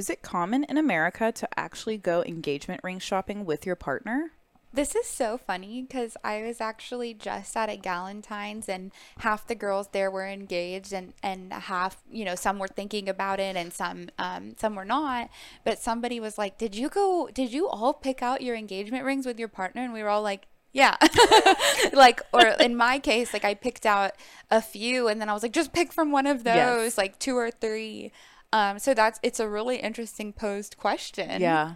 is it common in America to actually go engagement ring shopping with your partner? This is so funny because I was actually just at a Galentine's and half the girls there were engaged and, and half, you know, some were thinking about it and some um, some were not. But somebody was like, Did you go did you all pick out your engagement rings with your partner? And we were all like, yeah. like, or in my case, like I picked out a few and then I was like, just pick from one of those, yes. like two or three. Um, so that's, it's a really interesting posed question. Yeah.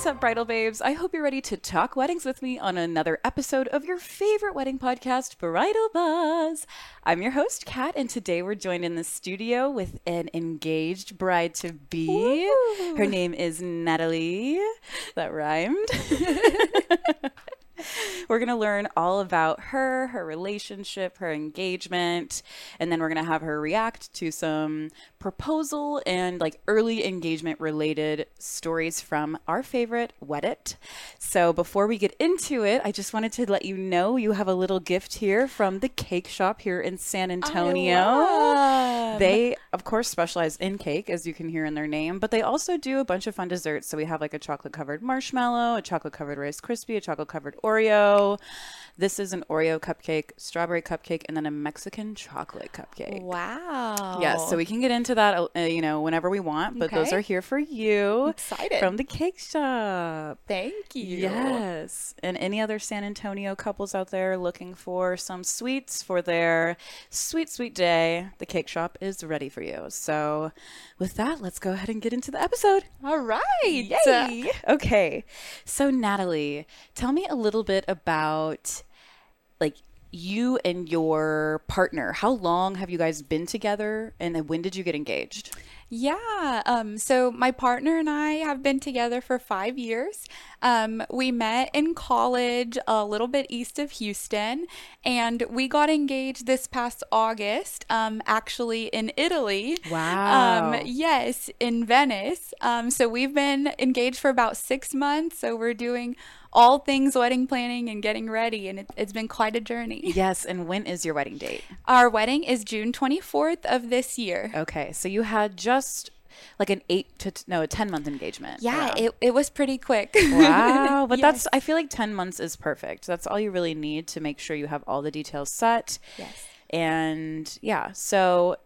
What's up, bridal babes? I hope you're ready to talk weddings with me on another episode of your favorite wedding podcast, Bridal Buzz. I'm your host, Kat, and today we're joined in the studio with an engaged bride to be. Her name is Natalie. That rhymed. we're going to learn all about her, her relationship, her engagement, and then we're going to have her react to some proposal and like early engagement related stories from our favorite Weddit. So before we get into it, I just wanted to let you know you have a little gift here from the cake shop here in San Antonio. They, of course, specialize in cake, as you can hear in their name, but they also do a bunch of fun desserts. So we have like a chocolate covered marshmallow, a chocolate covered Rice Krispie, a chocolate covered Oreo. This is an Oreo cupcake, strawberry cupcake, and then a Mexican chocolate cupcake. Wow. Yes, so we can get into that, uh, you know, whenever we want, but okay. those are here for you. excited. From the cake shop. Thank you. Yes. And any other San Antonio couples out there looking for some sweets for their sweet, sweet day, the cake shop is ready for you. So with that, let's go ahead and get into the episode. All right. Yay. Okay. So, Natalie, tell me a little bit about like you and your partner. How long have you guys been together and when did you get engaged? Yeah. Um, so my partner and I have been together for five years. Um, we met in college a little bit east of Houston, and we got engaged this past August, um, actually in Italy. Wow. Um, yes, in Venice. Um, so we've been engaged for about six months. So we're doing all things wedding planning and getting ready. And it, has been quite a journey. Yes. And when is your wedding date? Our wedding is June 24th of this year. Okay. So you had just like an eight to t- no a 10 month engagement yeah it, it was pretty quick wow but yes. that's i feel like 10 months is perfect that's all you really need to make sure you have all the details set yes and yeah so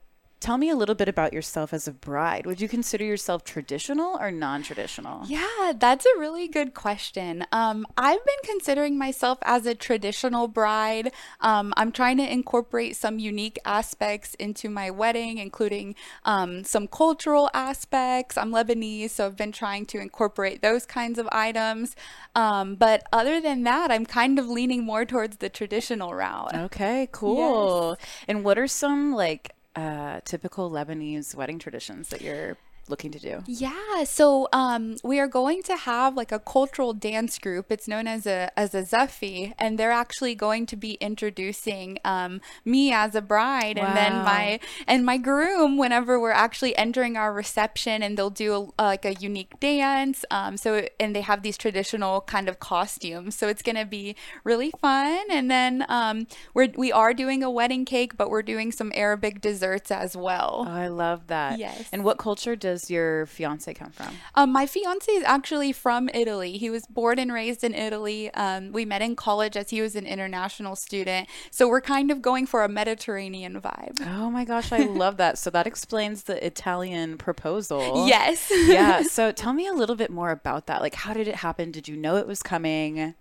Tell me a little bit about yourself as a bride. Would you consider yourself traditional or non traditional? Yeah, that's a really good question. Um, I've been considering myself as a traditional bride. Um, I'm trying to incorporate some unique aspects into my wedding, including um, some cultural aspects. I'm Lebanese, so I've been trying to incorporate those kinds of items. Um, but other than that, I'm kind of leaning more towards the traditional route. Okay, cool. Yes. And what are some like uh, typical Lebanese wedding traditions that you're looking to do? Yeah, so um, we are going to have like a cultural dance group. It's known as a as a Zaffe, and they're actually going to be introducing um, me as a bride, wow. and then my and my groom whenever we're actually entering our reception, and they'll do a, like a unique dance. Um, so and they have these traditional kind of costumes, so it's going to be really fun. And then um, we're we are doing a wedding cake, but we're doing some Arabic desserts as well. Oh, I love that. Yes. And what culture does does your fiance come from? Um, my fiance is actually from Italy. He was born and raised in Italy. Um, we met in college as he was an international student. So we're kind of going for a Mediterranean vibe. Oh my gosh, I love that. So that explains the Italian proposal. Yes. yeah. So tell me a little bit more about that. Like, how did it happen? Did you know it was coming?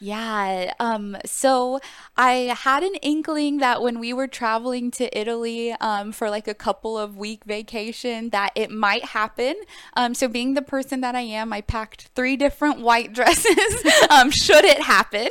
Yeah. Um, so I had an inkling that when we were traveling to Italy um, for like a couple of week vacation, that it might might happen. Um, so being the person that I am, I packed three different white dresses. um, should it happen?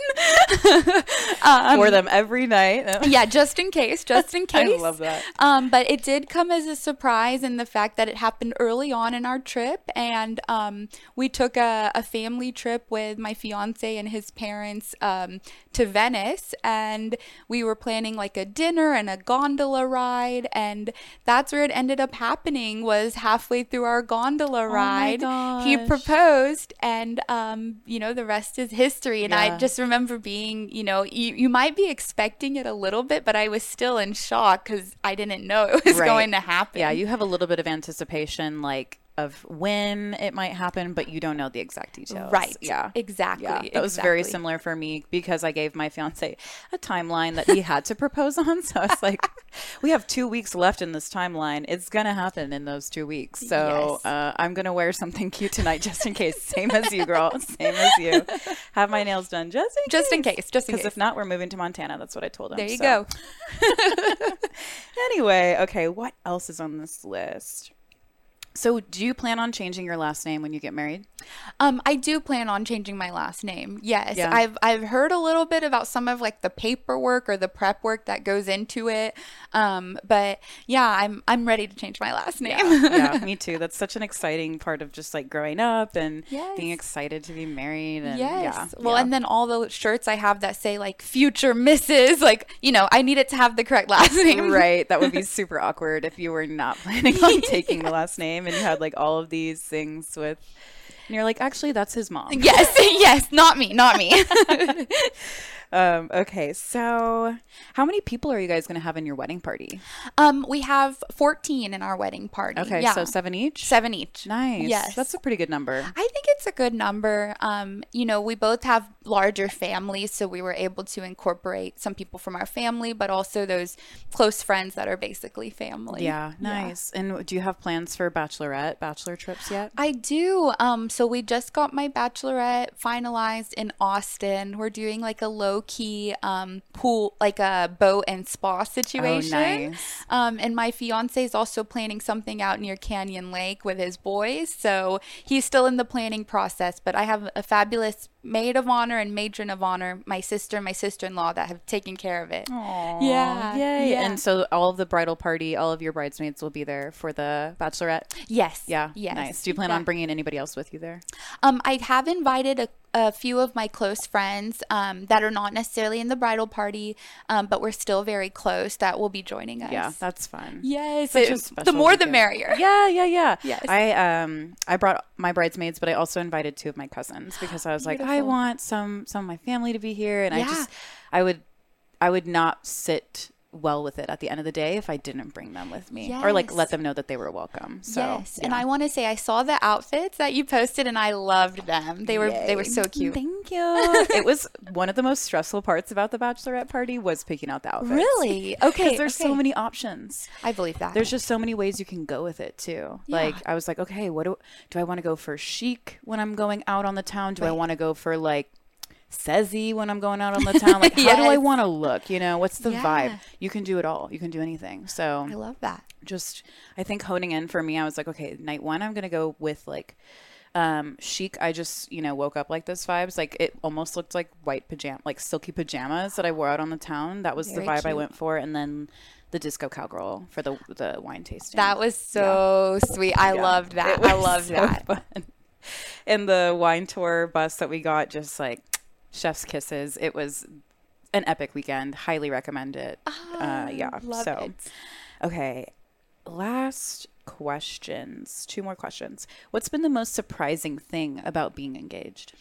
um, Wore them every night. yeah, just in case, just in case. I love that. Um, but it did come as a surprise in the fact that it happened early on in our trip, and um, we took a, a, family trip with my fiance and his parents um, to Venice, and we were planning like a dinner and a gondola ride, and that's where it ended up happening. Was halfway through our gondola Oh ride, he proposed, and um, you know the rest is history. And I just remember being, you know, you, you might be expecting it a little bit, but I was still in shock because I didn't know it was Right. going to happen. Yeah, you have a little bit of anticipation, like of when it might happen, but you don't know the exact details. Right. Yeah. Exactly. Yeah, that was very similar for me because I gave my fiance a timeline that he had to propose on. So I was like, we have two weeks left in this timeline. It's going to happen in those two weeks. So Yes. uh, I'm going to wear something cute tonight just in case. Same as you, girl. Same as you. Have my nails done just in Just in case. Just in Because case. if not, we're moving to Montana. That's what I told him. there you So- go. Anyway, okay, what else is on this list? So, do you plan on changing your last name when you get married? Um, I do plan on changing my last name. Yes, Yeah. I've I've heard a little bit about some of like the paperwork or the prep work that goes into it. Um, but yeah, I'm I'm ready to change my last name. yeah, me too. That's such an exciting part of just like growing up and being excited to be married. And Yes. yeah, well, yeah. and then all the shirts I have that say like future Mrs. Like you know, I need it to have the correct last name. right, that would be super awkward if you were not planning on taking the last name and you had like all of these things with, and you're like, actually, that's his mom. yes. Yes. Not me. Not me. Um, okay, so how many people are you guys going to have in your wedding party? um, we have 14 in our wedding party. Okay, Yeah. so seven each. seven each. Nice. Yes. that's a pretty good number. I think it's a good number. Um, you know, we both have larger families, so we were able to incorporate some people from our family, but also those close friends that are basically family. Yeah, nice. And do you have plans for bachelorette, bachelor trips yet? I do. Um, so we just got my bachelorette finalized in Austin. We're doing like a low key um, pool, like a boat and spa situation. Oh, nice. Um, and my fiance is also planning something out near Canyon Lake with his boys. So he's still in the planning process. Process, but I have a fabulous maid of honor and matron of honor, my sister and my sister in law, that have taken care of it. Yeah, Yay. yeah. And so all of the bridal party, all of your bridesmaids will be there for the bachelorette. Yes. Yeah. Yes. Nice. Do you plan Yeah. on bringing anybody else with you there? Um, I have invited a, a few of my close friends um, that are not necessarily in the bridal party, um, but we're still very close that will be joining us. Yeah, that's fun. Yes. Such a it- special the more the merrier. Yeah, yeah, yeah. Yes. I um I brought my bridesmaids, but I also invited two of my cousins because I was like, I want some some of my family to be here, and I just I would I would not sit well with it at the end of the day if I didn't bring them with me or like let them know that they were welcome. So yes, and. I want to say I saw the outfits that you posted, and I loved them. They were they were so cute. Thank you. it was one of the most stressful parts about the bachelorette party was picking out the outfits. Really? Okay. Because there's so many options. I believe that. There's just so many ways you can go with it too. Yeah. Like I was like, okay, what do do I want to go for chic when I'm going out on the town? Do I want to go for like sezzy when I'm going out on the town? Like how do I want to look? You know, what's the vibe? You can do it all. You can do anything. So I love that. just I think honing in for me, I was like, okay, night one, I'm gonna go with like um chic. I just you know woke up like this vibes. Like it almost looked like white pajama, like silky pajamas that I wore out on the town. That was Very the vibe I went for, and then the disco cowgirl for the the wine tasting. That was so sweet. I Yeah. loved that. I loved so that. Fun. And the wine tour bus that we got, just like chef's kisses. It was an epic weekend. Highly recommend it. uh, yeah. Ah, love so, it. okay. Last questions. Two more questions. What's been the most surprising thing about being engaged?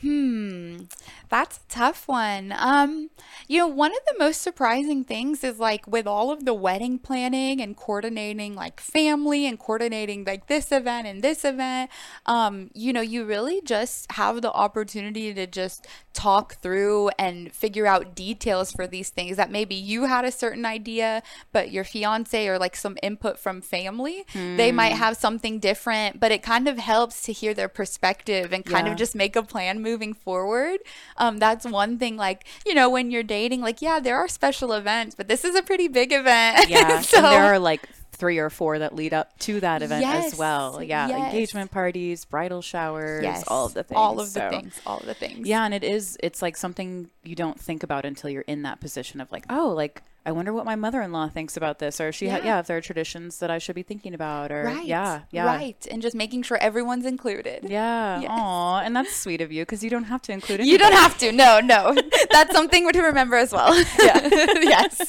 Hmm, that's a tough one. Um, you know, one of the most surprising things is like with all of the wedding planning and coordinating like family and coordinating like this event and this event, um, you know, you really just have the opportunity to just talk through and figure out details for these things that maybe you had a certain idea, but your fiance or like some input from family, they might have something different, but it kind of helps to hear their perspective and kind Yeah. of just make a plan moving forward. Um, that's one thing. Like you know, when you're dating, like yeah, there are special events, but this is a pretty big event. Yeah. so and there are like three or four that lead up to that event Yes, as well. Yeah, yes. engagement parties, bridal showers, yes, all of the things. all of the things, all of the things. Yeah, and it is. It's like something you don't think about until you're in that position of like, oh, like I wonder what my mother-in-law thinks about this, or she, ha- Yeah. yeah, if there are traditions that I should be thinking about, or right. yeah, yeah, right, and just making sure everyone's included. yeah. Yes. Aw, and that's sweet of you because you don't have to include. You don't have to. No, no. That's something to remember as well. Yeah. yes.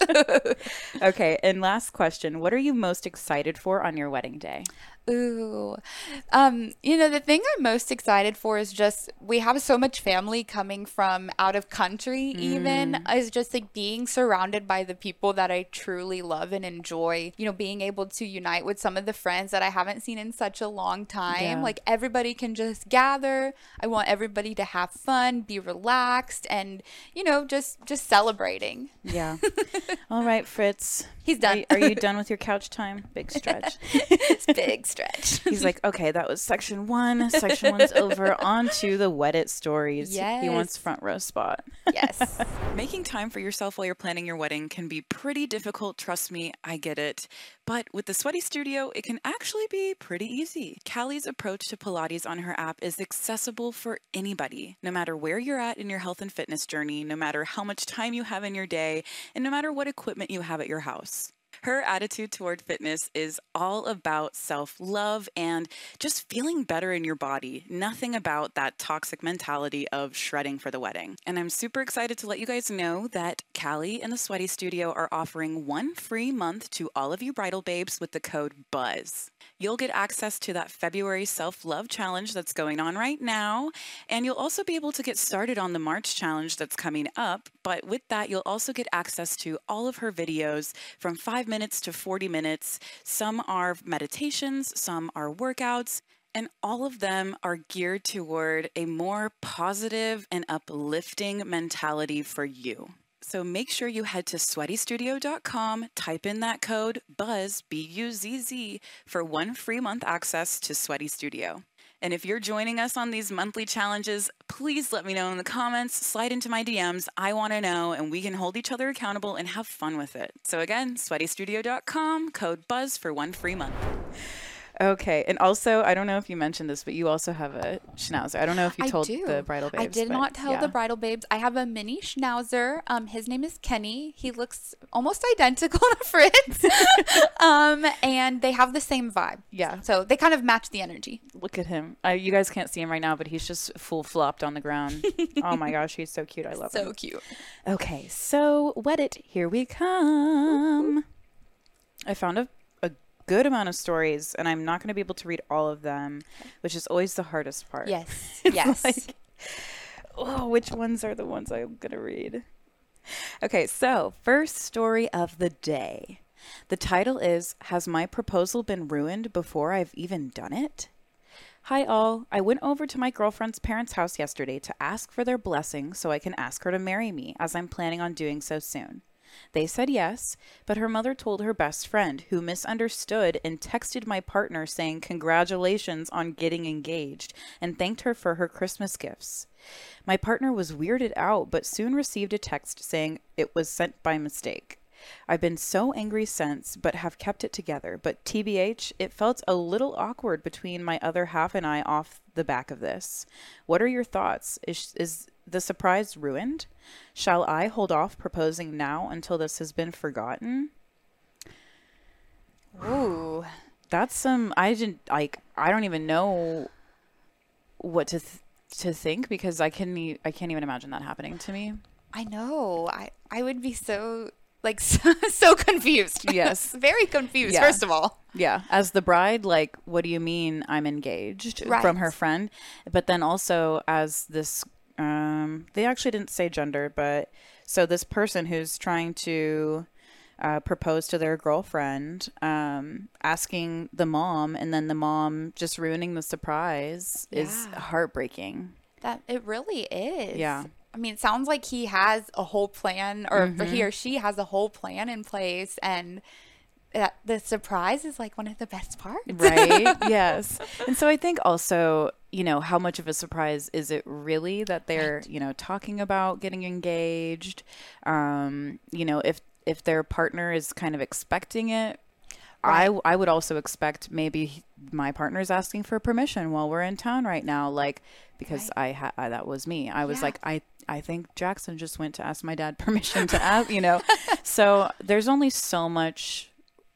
Okay, and last question: What are you most excited for on your wedding day? Ooh. Um, you know, the thing I'm most excited for is just we have so much family coming from out of country even is just like being surrounded by the people that I truly love and enjoy. You know, being able to unite with some of the friends that I haven't seen in such a long time. Yeah. Like everybody can just gather. I want everybody to have fun, be relaxed and, you know, just just celebrating. Yeah. All right, Fritz. He's Are done. you, are you done with your couch time? Big stretch. it's big stretch. He's like, okay, that was section one. Section one's over. On to the Weddit stories. He wants front row spot. yes. Making time for yourself while you're planning your wedding can be pretty difficult. Trust me, I get it. But with the Sweaty Studio, it can actually be pretty easy. Callie's approach to Pilates on her app is accessible for anybody, no matter where you're at in your health and fitness journey, no matter how much time you have in your day, and no matter what equipment you have at your house. Her attitude toward fitness is all about self love and just feeling better in your body. Nothing about that toxic mentality of shredding for the wedding. And I'm super excited to let you guys know that Callie and the Sweaty Studio are offering one free month to all of you bridal babes with the code BUZZ. You'll get access to that February self love challenge that's going on right now. And you'll also be able to get started on the March challenge that's coming up. But with that, you'll also get access to all of her videos from five minutes to 40 minutes. Some are meditations, some are workouts. And all of them are geared toward a more positive and uplifting mentality for you. So make sure you head to sweatystudio.com, type in that code BUZZ, B U Z Z, for one free month access to Sweaty Studio. And if you're joining us on these monthly challenges, please let me know in the comments, slide into my DMs. I want to know, and we can hold each other accountable and have fun with it. So again, sweatystudio.com, code BUZZ for one free month. Okay, and also, I don't know if you mentioned this, but you also have a schnauzer. I don't know if you I told do. the bridal babes. I did but not tell yeah. the bridal babes. I have a mini schnauzer. Um, his name is Kenny. He looks almost identical to Fritz. um, and they have the same vibe. Yeah. So they kind of match the energy. Look at him. Uh, you guys can't see him right now, but he's just full flopped on the ground. oh my gosh, he's so cute. I love him. So cute. Okay, so Weddit. Here we come. I found a good amount of stories, and I'm not going to be able to read all of them, which is always the hardest part. Yes. Yes. like, oh, which ones are the ones I'm going to read? Okay, so first story of the day. The title is Has My Proposal Been Ruined Before I've Even Done It? Hi, all. I went over to my girlfriend's parents' house yesterday to ask for their blessing so I can ask her to marry me, as I'm planning on doing so soon. They said yes, but her mother told her best friend, who misunderstood and texted my partner saying congratulations on getting engaged and thanked her for her Christmas gifts. My partner was weirded out, but soon received a text saying it was sent by mistake. I've been so angry since, but have kept it together. But TBH, it felt a little awkward between my other half and I off the back of this. What are your thoughts? Is, is the surprise ruined? Shall I hold off proposing now until this has been forgotten? Ooh. That's some. I didn't like. I don't even know what to th- to think because I can. E- I can't even imagine that happening to me. I know. I I would be so like so, so confused. Yes. Very confused. Yeah. First of all. Yeah, as the bride, like, what do you mean I'm engaged from her friend? But then also as this, um, they actually didn't say gender, but so this person who's trying to uh, propose to their girlfriend, um, asking the mom, and then the mom just ruining the surprise is heartbreaking. That it really is. Yeah. I mean, it sounds like he has a whole plan, or Mm-hmm. he or she has a whole plan in place, and that the surprise is like one of the best parts. right yes and so i think also you know how much of a surprise is it really that they're you know talking about getting engaged um you know if if their partner is kind of expecting it I I would also expect maybe my partner's asking for permission while we're in town right now, like because I had that was me. I was Yeah. like I I think Jackson just went to ask my dad permission to ask, you know. so there's only so much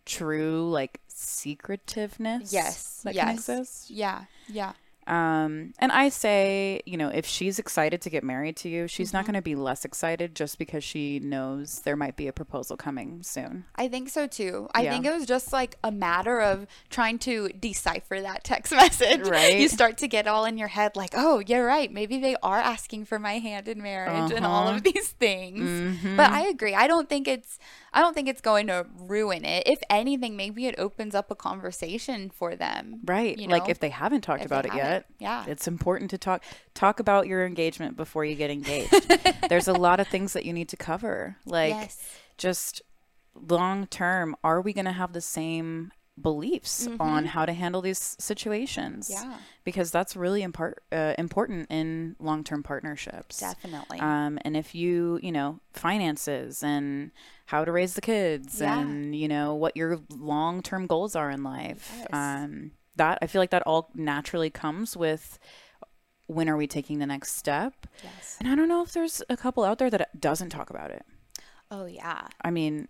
true like secretiveness Yes. that yes. can exist. Yeah. Yeah. Um, and I say, you know, if she's excited to get married to you, she's Mm-hmm. not going to be less excited just because she knows there might be a proposal coming soon. I think so too. I Yeah. think it was just like a matter of trying to decipher that text message. Right. You start to get all in your head like, oh, you're right. Maybe they are asking for my hand in marriage and all Uh-huh. of these things. Mm-hmm. But I agree. I don't think it's I don't think it's going to ruin it. If anything, maybe it opens up a conversation for them. Right. You like if they haven't talked If about it yet. haven't. Yeah. It's important to talk talk about your engagement before you get engaged. There's a lot of things that you need to cover. Like yes. just long term, are we going to have the same beliefs on how to handle these situations? Mm-hmm. Yeah. Because that's really impar- uh, important in long term partnerships. Definitely. Um, and if you, you know, finances and how to raise the kids Yeah. and, you know, what your long term goals are in life, Yes. um, that I feel like that all naturally comes with when are we taking the next step? yes. And I don't know if there's a couple out there that doesn't talk about it. Oh yeah. I mean,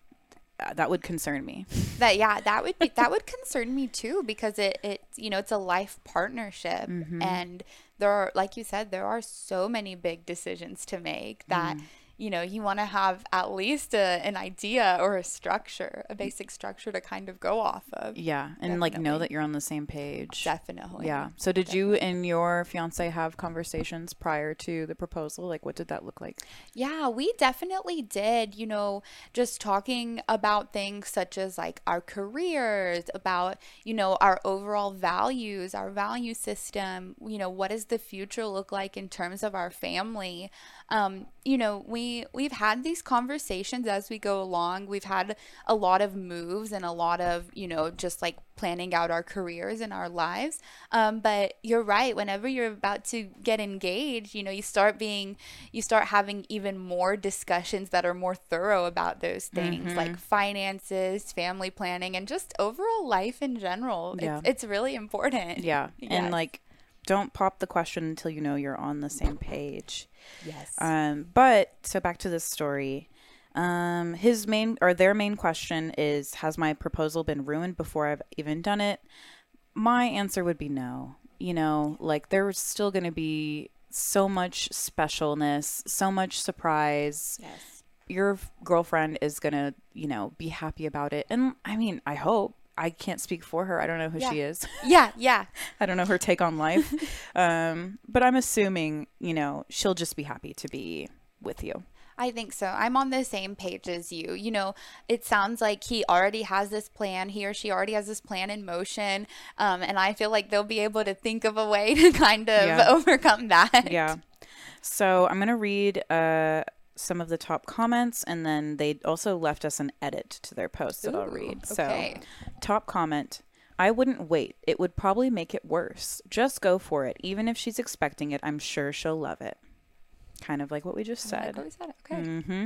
that would concern me. That yeah, that would be that would concern me too because it it you know it's a life partnership Mm-hmm. and there are like you said there are so many big decisions to make that Mm. You know you want to have at least a, an idea or a structure, a basic structure to kind of go off of. Yeah. And like know that you're on the same page. Definitely. Yeah. So did you and your fiance have conversations prior to the proposal? Like what did that look like? Yeah, we definitely did. You know, just talking about things such as like our careers, about, you know, our overall values, our value system, you know, what does the future look like in terms of our family? Um, you know, we we've had these conversations as we go along. We've had a lot of moves and a lot of, you know, just like planning out our careers and our lives. Um, but you're right. Whenever you're about to get engaged, you know, you start being, you start having even more discussions that are more thorough about those things like finances, family planning, and just overall life in general. Yeah. It's, it's really important. Yeah. And like don't pop the question until you know you're on the same page. Yes. Um, but so back to this story. Um, his main or their main question is Has my proposal been ruined before I've even done it? My answer would be no. You know, like there's still going to be so much specialness, so much surprise. yes. Your girlfriend is going to, you know, be happy about it. And I mean, I hope. I can't speak for her. I don't know who she is. Yeah. Yeah. I don't know her take on life. um, but I'm assuming, you know, she'll just be happy to be with you. I think so. I'm on the same page as you. You know, it sounds like he already has this plan. He or she already has this plan in motion. Um, and I feel like they'll be able to think of a way to kind of Yeah. overcome that. Yeah. So I'm going to read uh, some of the top comments, and then they also left us an edit to their post that I'll Ooh, read. okay. So, top comment I wouldn't wait. It would probably make it worse. Just go for it. Even if she's expecting it, I'm sure she'll love it. Kind of like what we just I like said. what we said. Okay. Mm-hmm.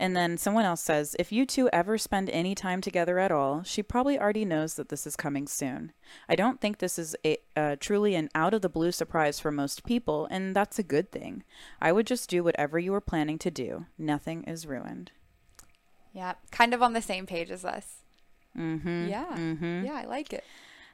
And then someone else says, if you two ever spend any time together at all, she probably already knows that this is coming soon. I don't think this is a uh, truly an out of the blue surprise for most people, and that's a good thing. I would just do whatever you were planning to do. Nothing is ruined. Yeah. Kind of on the same page as us. Mm-hmm. Yeah. Mm-hmm. Yeah. I like it.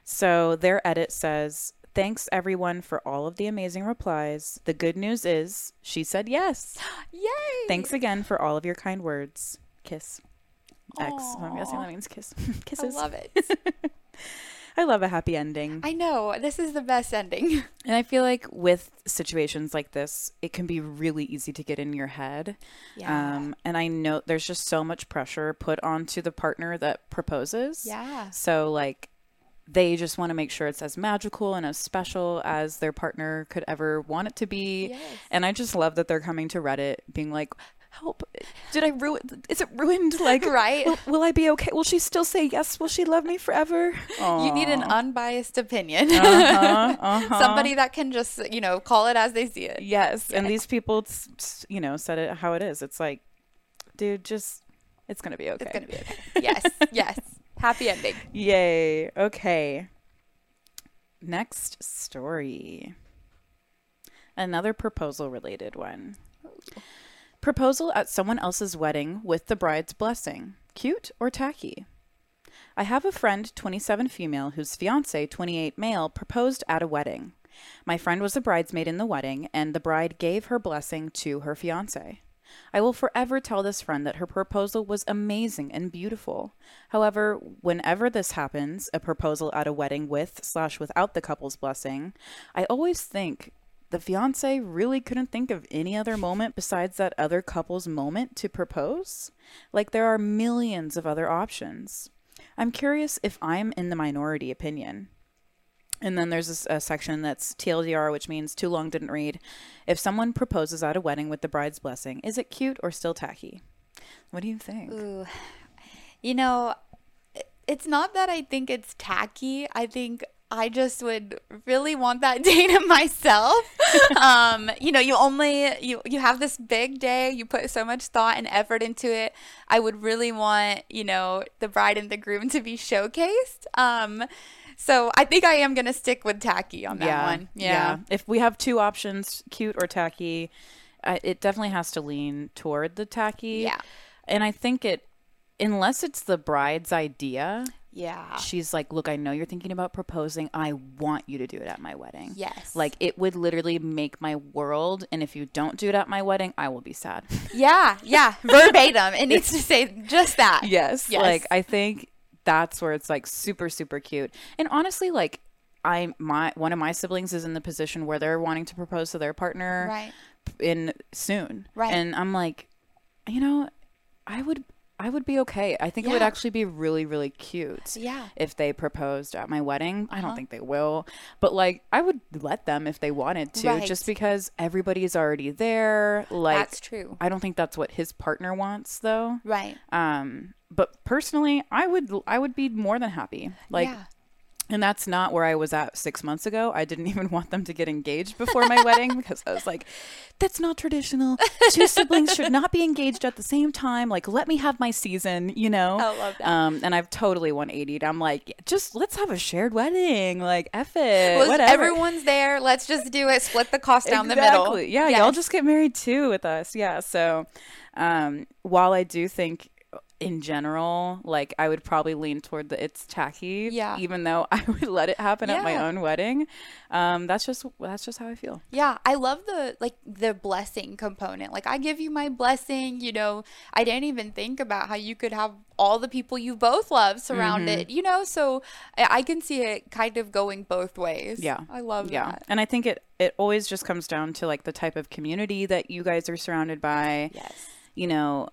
So their edit says, Thanks everyone for all of the amazing replies. The good news is she said yes. Yay. Thanks again for all of your kind words. Kiss. X. I'm guessing that means kiss. Kisses. I love it. I love a happy ending. I know. This is the best ending. and I feel like with situations like this, it can be really easy to get in your head. Yeah. Um, and I know there's just so much pressure put onto the partner that proposes. yeah. So, like, they just want to make sure it's as magical and as special as their partner could ever want it to be. Yes. And I just love that they're coming to Reddit being like, help. Did I ruin? Is it ruined? Like, Right. Will, will I be okay? Will she still say yes? Will she love me forever? You need an unbiased opinion. uh-huh, uh-huh. Somebody that can just, you know, call it as they see it. Yes, and these people, you know, said it how it is. It's like, dude, just it's gonna be okay. It's going to be okay. Yes. yes. Happy ending. Yay. Okay. Next story. Another proposal related one. Proposal at someone else's wedding with the bride's blessing. Cute or tacky? I have a friend, 27 female, whose fiance, 28 male, proposed at a wedding. My friend was a bridesmaid in the wedding, and the bride gave her blessing to her fiance. I will forever tell this friend that her proposal was amazing and beautiful. However, whenever this happens, a proposal at a wedding with slash without the couple's blessing, I always think the fiance really couldn't think of any other moment besides that other couple's moment to propose? Like there are millions of other options. I'm curious if I'm in the minority opinion. And then there's a, a, section that's TLDR, which means too long didn't read. If someone proposes at a wedding with the bride's blessing, is it cute or still tacky? What do you think? Ooh. You know, it's not that I think it's tacky. I think I just would really want that day to myself. um, you know, you only you you have this big day, you put so much thought and effort into it. I would really want, you know, the bride and the groom to be showcased. Um, so I think I am gonna stick with tacky on that yeah, one. Yeah. yeah. If we have two options, cute or tacky, uh, it definitely has to lean toward the tacky. Yeah. And I think it, unless it's the bride's idea. Yeah. She's like, look, I know you're thinking about proposing. I want you to do it at my wedding. Yes. Like, it would literally make my world. And if you don't do it at my wedding, I will be sad. Yeah. Yeah. Verbatim. It needs to say just that. Yes. yes. Like, I think that's where it's like super super cute. And honestly, like I my one of my siblings is in the position where they're wanting to propose to their partner right. in soon. Right. And I'm like, you know, I would I would be okay. I think yeah. it would actually be really, really cute. Yeah. If they proposed at my wedding. Uh-huh. I don't think they will. But like I would let them if they wanted to, right. just because everybody's already there. Like That's true. I don't think that's what his partner wants though. Right. Um but personally, I would I would be more than happy. Like yeah. And that's not where I was at six months ago. I didn't even want them to get engaged before my wedding because I was like, that's not traditional. Two siblings should not be engaged at the same time. Like, let me have my season, you know? I love that. Um, and I've totally 180'd. I'm like, just let's have a shared wedding. Like, F it. Well, whatever. Everyone's there. Let's just do it. Split the cost down exactly. the middle. Yeah, yes. y'all just get married too with us. Yeah. So um, while I do think in general, like I would probably lean toward the it's tacky. Yeah. Even though I would let it happen yeah. at my own wedding. Um, that's just that's just how I feel. Yeah. I love the like the blessing component. Like I give you my blessing, you know, I didn't even think about how you could have all the people you both love surrounded, mm-hmm. you know, so I can see it kind of going both ways. Yeah. I love yeah. that. And I think it it always just comes down to like the type of community that you guys are surrounded by. Yes. You know,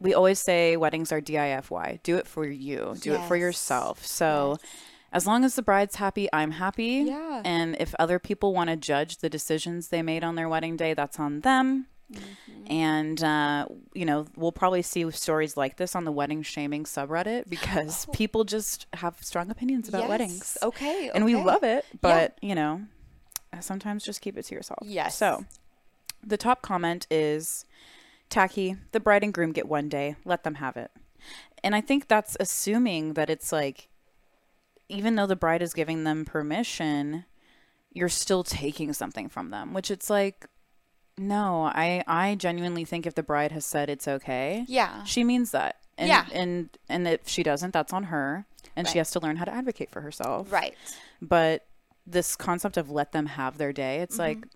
we always say weddings are DIFY. Do it for you. Do yes. it for yourself. So yes. as long as the bride's happy, I'm happy. Yeah. And if other people want to judge the decisions they made on their wedding day, that's on them. Mm-hmm. And, uh, you know, we'll probably see stories like this on the wedding shaming subreddit because oh. people just have strong opinions about yes. weddings. Okay, okay. And we love it, but, yeah. you know, sometimes just keep it to yourself. Yes. So the top comment is tacky. The bride and groom get one day. Let them have it. And I think that's assuming that it's like, even though the bride is giving them permission, you're still taking something from them, which it's like, no, I, I genuinely think if the bride has said it's okay, yeah, she means that. And, yeah. And, and if she doesn't, that's on her. And right. she has to learn how to advocate for herself. Right. But this concept of let them have their day, it's mm-hmm. like,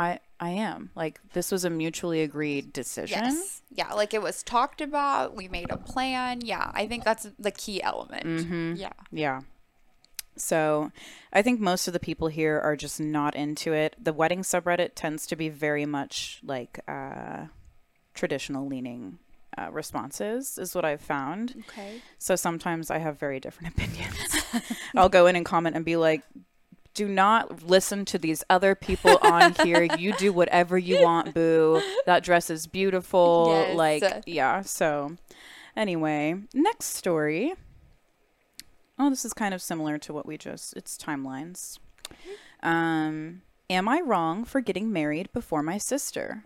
I I am. Like this was a mutually agreed decision. Yes. Yeah, like it was talked about, we made a plan. Yeah, I think that's the key element. Mm-hmm. Yeah. Yeah. So, I think most of the people here are just not into it. The wedding subreddit tends to be very much like uh, traditional leaning uh, responses, is what I've found. Okay. So sometimes I have very different opinions. I'll go in and comment and be like, do not listen to these other people on here. You do whatever you want, boo. That dress is beautiful. Yes. Like, yeah. So, anyway, next story. Oh, this is kind of similar to what we just, it's timelines. Um, am I wrong for getting married before my sister?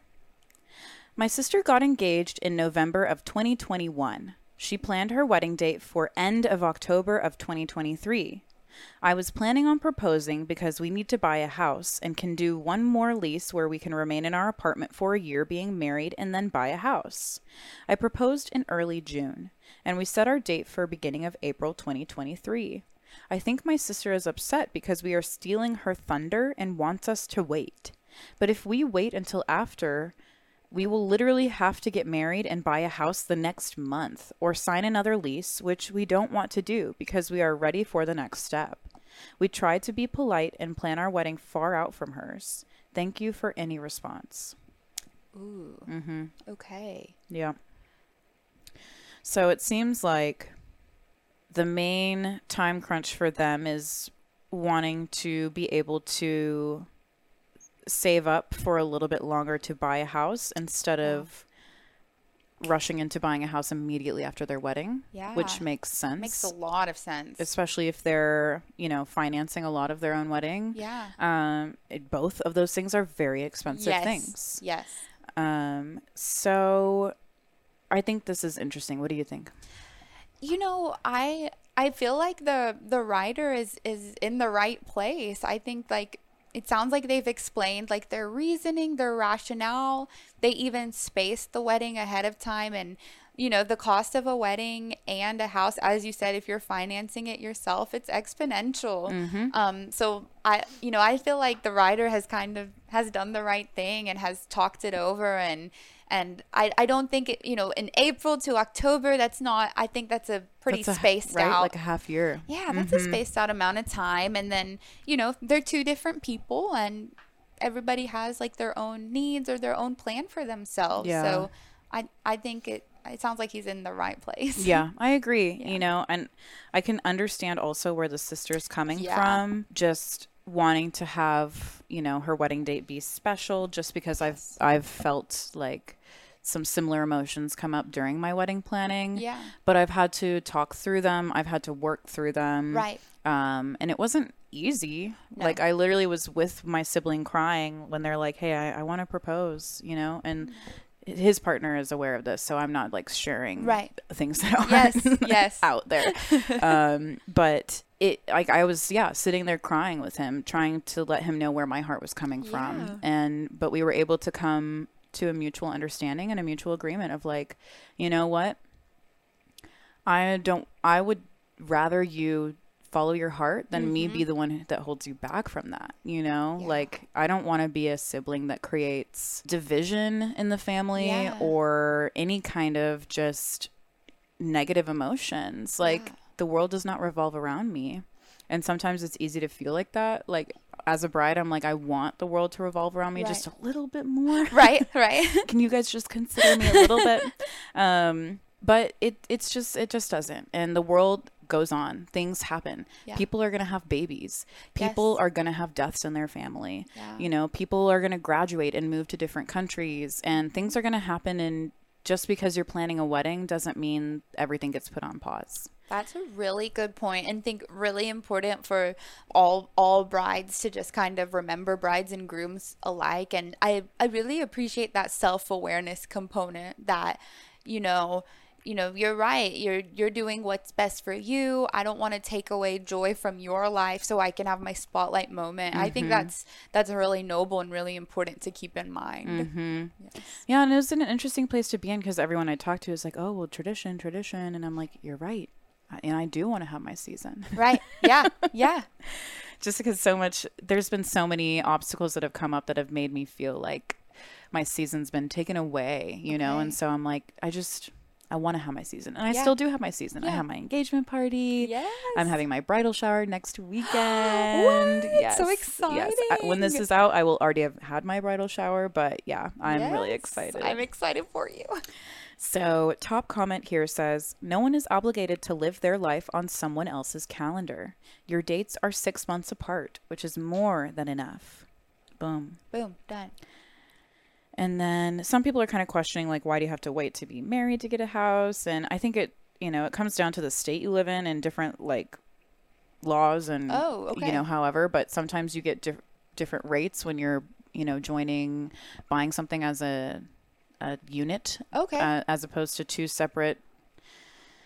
My sister got engaged in November of 2021. She planned her wedding date for end of October of 2023. I was planning on proposing because we need to buy a house and can do one more lease where we can remain in our apartment for a year being married and then buy a house. I proposed in early June, and we set our date for beginning of April 2023. I think my sister is upset because we are stealing her thunder and wants us to wait. But if we wait until after, we will literally have to get married and buy a house the next month or sign another lease, which we don't want to do because we are ready for the next step. We tried to be polite and plan our wedding far out from hers. Thank you for any response. Ooh. Mm-hmm. Okay. Yeah. So it seems like the main time crunch for them is wanting to be able to save up for a little bit longer to buy a house instead of rushing into buying a house immediately after their wedding, which makes sense. Makes a lot of sense. especially if they're, you know, financing a lot of their own wedding. yeah. Um, it, both of those things are very expensive yes. things. Yes. Um, so I think this is interesting. What do you think? You know, I I feel like the the writer is is in the right place. I think like it sounds like they've explained like their reasoning, their rationale. They even spaced the wedding ahead of time and you know, the cost of a wedding and a house, as you said, if you're financing it yourself, it's exponential. Um, so I, you know, I feel like the writer has kind of has done the right thing and has talked it over and and I, I don't think it, you know, in April to October, that's not. I think that's a pretty That's a- spaced right? out. like a half year. yeah, that's a mm-hmm. spaced out amount of time, and then you know they're two different people, and everybody has like their own needs or their own plan for themselves. Yeah. So I I think it it sounds like he's in the right place. Yeah, I agree. Yeah. You know, and I can understand also where the sister's coming Yeah. from. Just wanting to have, you know, her wedding date be special just because I've I've felt like some similar emotions come up during my wedding planning. Yeah. But I've had to talk through them. I've had to work through them. Right. Um, and it wasn't easy. No. Like I literally was with my sibling crying when they're like, "Hey, I, I want to propose," you know, and his partner is aware of this, so I'm not like sharing Right. things that aren't Yes, yes. out there. um, but it like I was yeah sitting there crying with him, trying to let him know where my heart was coming Yeah. from, and but we were able to come to a mutual understanding and a mutual agreement of like, you know what, I don't. I would rather you follow your heart than me be the one that holds you back from that. You know, Mm-hmm. Yeah. like I don't want to be a sibling that creates division in the family Yeah. or any kind of just negative emotions. Like Yeah. the world does not revolve around me. And sometimes it's easy to feel like that. Like as a bride, I'm like, I want the world to revolve around me just a little bit more Right. Right. can you guys just consider me a little bit um but it it's just it just doesn't and the world goes on things happen Yeah. people are going to have babies people Yes. are going to have deaths in their family Yeah. you know people are going to graduate and move to different countries and things are going to happen and just because you're planning a wedding doesn't mean everything gets put on pause. That's a really good point and think really important for all all brides to just kind of remember brides and grooms alike and I I really appreciate that self-awareness component that you know you know you're right. You're you're doing what's best for you. I don't want to take away joy from your life so I can have my spotlight moment. I think mm-hmm. that's that's really noble and really important to keep in mind. Mm-hmm. Yes. yeah and it was an interesting place to be in because everyone i talked to is like oh well tradition tradition and i'm like you're right and i do want to have my season. Right. Yeah. Yeah. Just because so much there's been so many obstacles that have come up that have made me feel like my season's been taken away you know and so i'm like i just i want to have my season and i still do have my season i have my engagement party yes i'm having my bridal shower next weekend What? So exciting. yes I- when this is out i will already have had my bridal shower but yeah i'm really excited I'm excited for you. so, top comment here says No one is obligated to live their life on someone else's calendar. Your dates are six months apart, which is more than enough. Boom. Boom, done. And then some people are kind of questioning, like, why do you have to wait to be married to get a house? And I think it, you know, it comes down to the state you live in and different, like, laws and, Oh, you know, however, but sometimes you get diff- different rates when you're, you know, joining, buying something as a, a unit Okay. uh, as opposed to two separate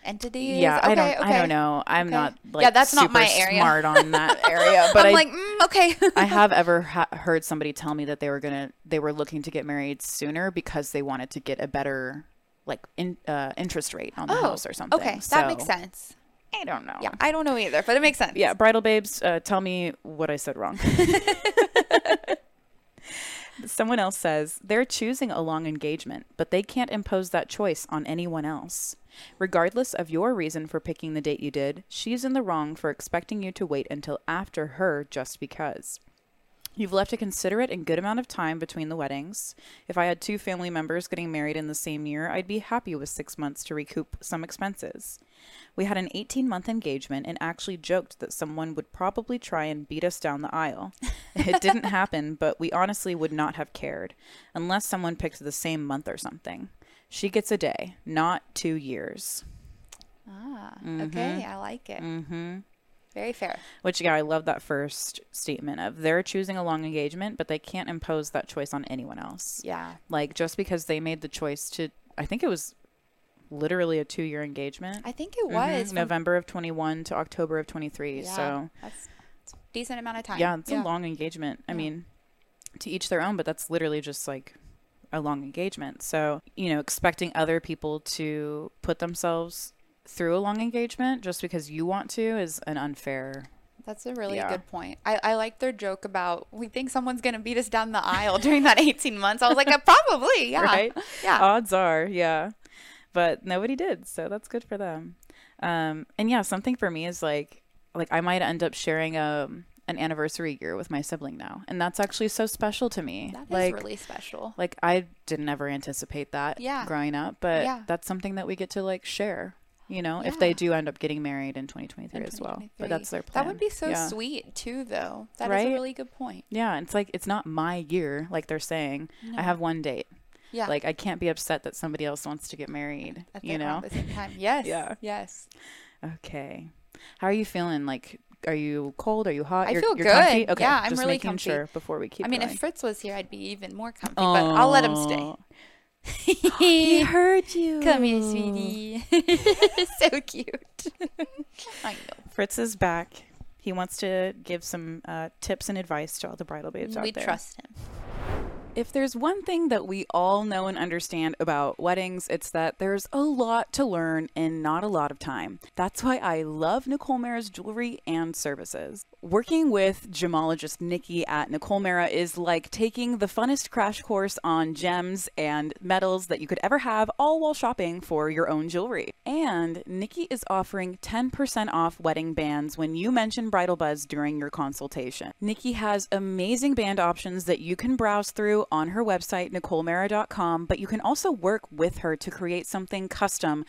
entities. Yeah, I don't. I don't know. I'm Okay. not Yeah, like that's not my area. smart on that area, but I'm I like, mm, okay. I have ever ha- heard somebody tell me that they were gonna they were looking to get married sooner because they wanted to get a better like in, uh, interest rate on the house or something. Oh, Okay, So, that makes sense. I don't know. Yeah, I don't know either, but it makes sense. Yeah, bridal babes, uh, tell me what I said wrong. Someone else says they're choosing a long engagement, but they can't impose that choice on anyone else. Regardless of your reason for picking the date you did, she's in the wrong for expecting you to wait until after her just because. You've left a considerate and good amount of time between the weddings. If I had two family members getting married in the same year, I'd be happy with six months to recoup some expenses. We had an 18 month engagement and actually joked that someone would probably try and beat us down the aisle. it didn't happen, but we honestly would not have cared, unless someone picked the same month or something. She gets a day, not two years. Ah, okay. I like it. Mm-hmm. Very fair. Which, yeah, I love that first statement of they're choosing a long engagement, but they can't impose that choice on anyone else. Yeah. Like, just because they made the choice to, I think it was literally a two year engagement. I think it Mhm, was from- November of 21 to October of 23. Yeah, So, that's a decent amount of time. yeah, it's a long engagement. I Yeah. mean, to each their own, but that's literally just like a long engagement. So, you know, expecting other people to put themselves through a long engagement just because you want to is an unfair. That's a really Yeah. good point. I, I like their joke about we think someone's gonna beat us down the aisle during that 18 months. I was like, uh, probably, yeah, Right? yeah. Odds are, yeah. But nobody did, so that's good for them. Um, and yeah, something for me is like, like I might end up sharing um an anniversary year with my sibling now, and that's actually so special to me. That is like, really special. like I didn't ever anticipate that Yeah. growing up, but Yeah. that's something that we get to like share. You know, if they do end up getting married in 2023 in as well, but that's their plan. That would be so yeah. sweet too, though. That is Right? a really good point. Yeah, it's like it's not my year, like they're saying. I have one date. Yeah, Like I can't be upset that somebody else wants to get married. at you know. the same time. Yes. Yeah. Yes. Okay. How are you feeling? Like, are you cold? Are you hot? I You're, feel you're good. Comfy? Okay. Yeah, I'm just really making comfy. sure before we keep. I mean, going. if Fritz was here, I'd be even more comfy. But I'll let him stay. he heard you. Come here, sweetie. so cute. I know. Fritz is back. He wants to give some uh, tips and advice to all the bridal babes We out there. We trust him. If there's one thing that we all know and understand about weddings, it's that there's a lot to learn in not a lot of time. That's why I love Nicole Mara's jewelry and services. Working with gemologist Nikki at Nicole Mara is like taking the funnest crash course on gems and metals that you could ever have, all while shopping for your own jewelry. And Nikki is offering 10% off wedding bands when you mention Bridal Buzz during your consultation. Nikki has amazing band options that you can browse through on her website, NicoleMara.com, but you can also work with her to create something custom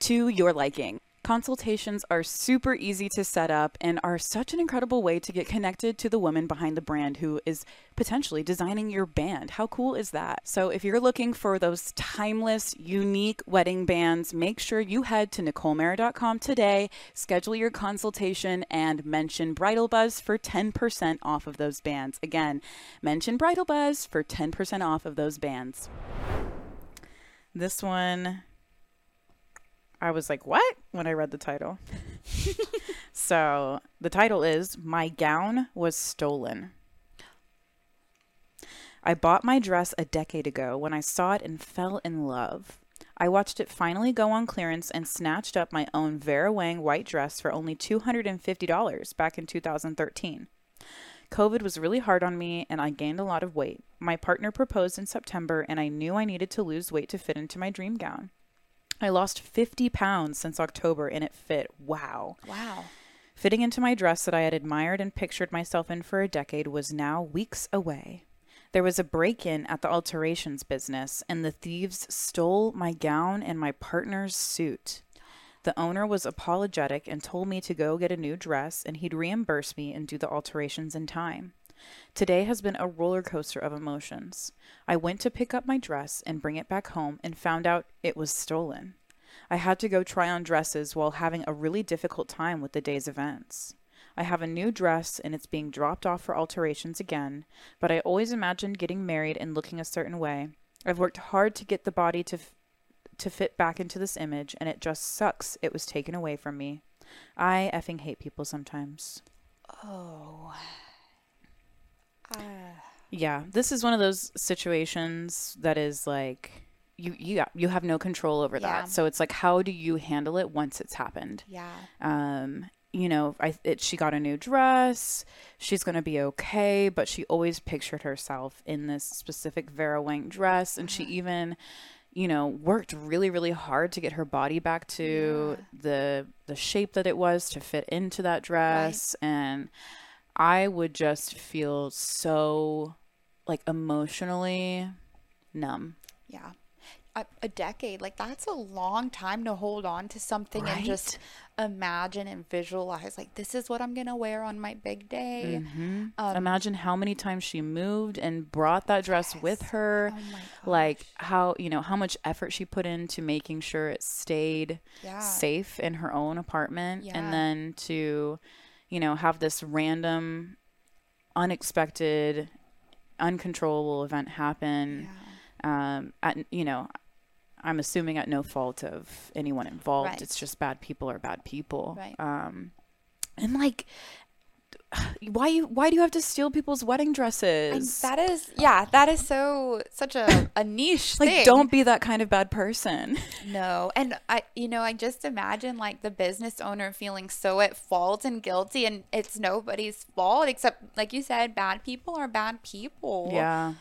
to your liking. Consultations are super easy to set up and are such an incredible way to get connected to the woman behind the brand who is potentially designing your band. How cool is that? So, if you're looking for those timeless, unique wedding bands, make sure you head to NicoleMara.com today, schedule your consultation, and mention Bridal Buzz for 10% off of those bands. Again, mention Bridal Buzz for 10% off of those bands. This one I was like, what? When I read the title. so the title is My Gown Was Stolen. I bought my dress a decade ago when I saw it and fell in love. I watched it finally go on clearance and snatched up my own Vera Wang white dress for only $250 back in 2013. COVID was really hard on me and I gained a lot of weight. My partner proposed in September and I knew I needed to lose weight to fit into my dream gown. I lost 50 pounds since October and it fit. Wow. Wow. Fitting into my dress that I had admired and pictured myself in for a decade was now weeks away. There was a break in at the alterations business, and the thieves stole my gown and my partner's suit. The owner was apologetic and told me to go get a new dress and he'd reimburse me and do the alterations in time. Today has been a roller coaster of emotions. I went to pick up my dress and bring it back home and found out it was stolen. I had to go try on dresses while having a really difficult time with the day's events. I have a new dress and it's being dropped off for alterations again, but I always imagined getting married and looking a certain way. I've worked hard to get the body to f- to fit back into this image, and it just sucks. It was taken away from me. I effing hate people sometimes. Oh. Uh, Yeah, this is one of those situations that is like you you you have no control over Yeah. that. So it's like how do you handle it once it's happened? yeah. Um, you know, I it, she got a new dress. She's gonna be okay, but she always pictured herself in this specific Vera Wang dress, and she even, you know, worked really really hard to get her body back to the the shape that it was to fit into that dress, and I would just feel so like emotionally numb. Yeah. A, a decade, like that's a long time to hold on to something and just imagine and visualize, like, this is what I'm going to wear on my big day. Um, Imagine how many times she moved and brought that dress with her. Oh like how, you know, how much effort she put into making sure it stayed Yeah. safe in her own apartment Yeah. and then to, you know, have this random unexpected uncontrollable event happen um at you know i'm assuming at no fault of anyone involved Right. it's just bad people are bad people Right. um and like why you why do you have to steal people's wedding And dresses that is, yeah, that is so, such a, a niche like thing. don't be that kind of bad person No. And I, you know, I just imagine like the business owner feeling so at fault and guilty, and it's nobody's fault except, like you said, bad people are bad people. yeah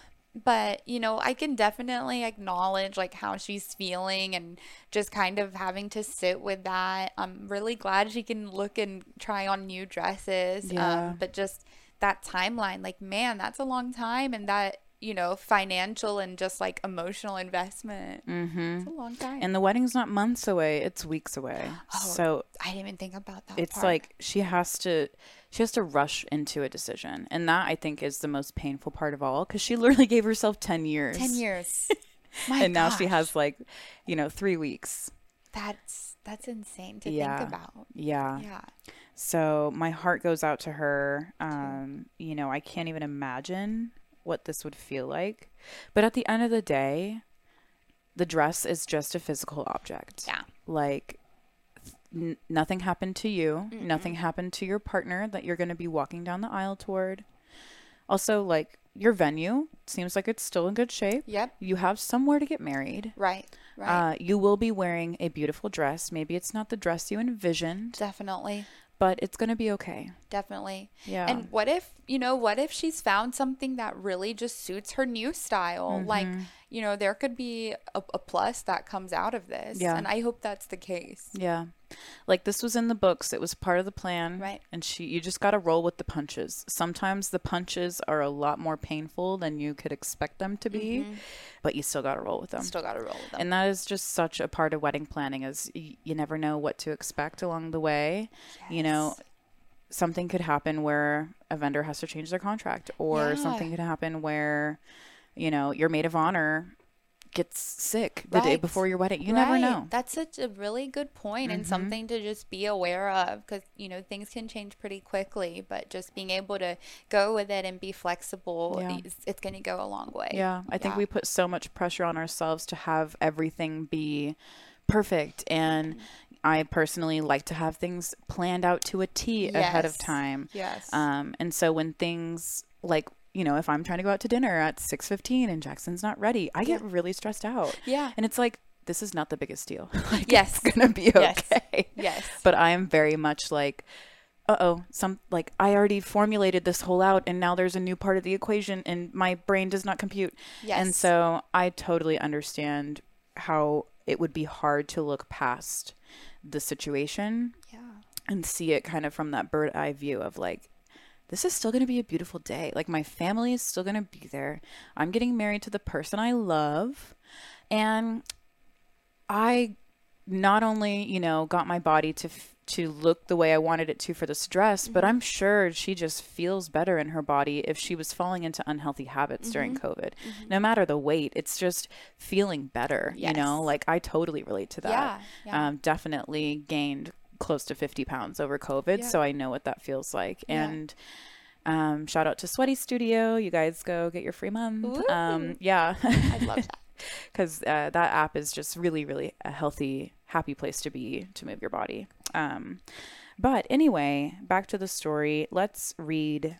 But, you know, I can definitely acknowledge like how she's feeling and just kind of having to sit with that. I'm really glad she can look and try on new dresses. Yeah. Um, but just that timeline, like, man, that's a long time. And that, you know, financial and just like emotional investment. Mm-hmm. It's a long time. and the wedding's not months away it's weeks away so I didn't even think about that. it's part. like she has to she has to rush into a decision and that i think is the most painful part of all because she literally gave herself 10 years 10 years. My and now she has like you know three weeks That's that's insane to Yeah. think about. yeah Yeah. so my heart goes out to her um you know i can't even imagine what this would feel like but at the end of the day the dress is just a physical object Yeah. like n- nothing happened to you nothing happened to your partner that you're going to be walking down the aisle toward also like your venue seems like it's still in good shape Yep. you have somewhere to get married Right. Right. uh, you will be wearing a beautiful dress maybe it's not the dress you envisioned definitely. But it's going to be okay Definitely. Yeah. And what if, you know, what if she's found something that really just suits her new style? Like, Mm-hmm. you know, there could be a, a plus that comes out of this. Yeah. And I hope that's the case. yeah like this was in the books. It was part of the plan. Right. and she you just got to roll with the punches. Sometimes the punches are a lot more painful than you could expect them to be mm-hmm. but you still got to roll with them. Still got to roll with them. and that is just such a part of wedding planning is y- you never know what to expect along the way. You know something could happen where a vendor has to change their contract or Yeah. something could happen where you know your maid of honor gets sick the day before your wedding you never know Mm-hmm. That's such a really good point and something to just be aware of because, you know, things can change pretty quickly, but just being able to go with it and be flexible, Yeah. it's, it's going to go a long way. Yeah, I think Yeah. we put so much pressure on ourselves to have everything be perfect. And I personally like to have things planned out to a T ahead of time. Yes. Um, and so when things like, you know, if I'm trying to go out to dinner at 6:15 and Jackson's not ready, I get really stressed out. Yeah. And it's like this is not the biggest deal. like, Yes. It's going to be okay. Yes. But I am very much like uh-oh, some like I already formulated this whole out and now there's a new part of the equation and my brain does not compute. Yes. And so I totally understand how it would be hard to look past the situation yeah. and see it kind of from that bird eye view of like this is still going to be a beautiful day. Like my family is still going to be there. I'm getting married to the person I love and I not only, you know, got my body to f- to look the way I wanted it to for this dress, but Mm-hmm. I'm sure she just feels better in her body if she was falling into unhealthy habits during Mm-hmm. COVID. No matter the weight, it's just feeling better, you know? Like I totally relate to that. Yeah, yeah. Um, definitely gained close to 50 pounds over COVID, Yeah. so I know what that feels like. Yeah. And um, shout out to Sweaty Studio. You guys go get your free month. Um, yeah. I love that. because uh, that app is just really, really a healthy, happy place to be to move your body. Um, but anyway, back to the story. Let's read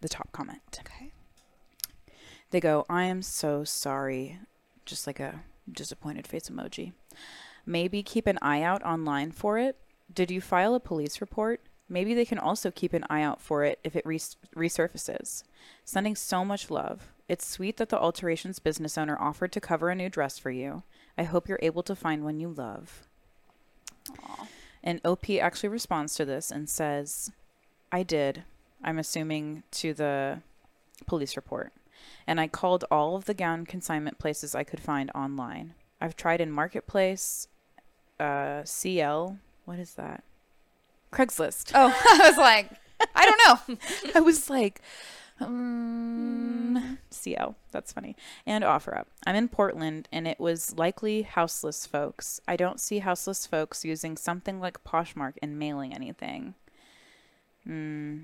the top comment. Okay. They go, I am so sorry. Just like a disappointed face emoji. Maybe keep an eye out online for it. Did you file a police report? Maybe they can also keep an eye out for it if it res- resurfaces. Sending so much love. It's sweet that the Alterations business owner offered to cover a new dress for you. I hope you're able to find one you love. And OP actually responds to this and says, I did. I'm assuming to the police report. And I called all of the gown consignment places I could find online. I've tried in Marketplace, uh, CL. What is that? Craigslist. Oh, I was like, I don't know. I was like, um, CL. That's funny. And OfferUp. I'm in Portland, and it was likely houseless folks. I don't see houseless folks using something like Poshmark and mailing anything. Hmm.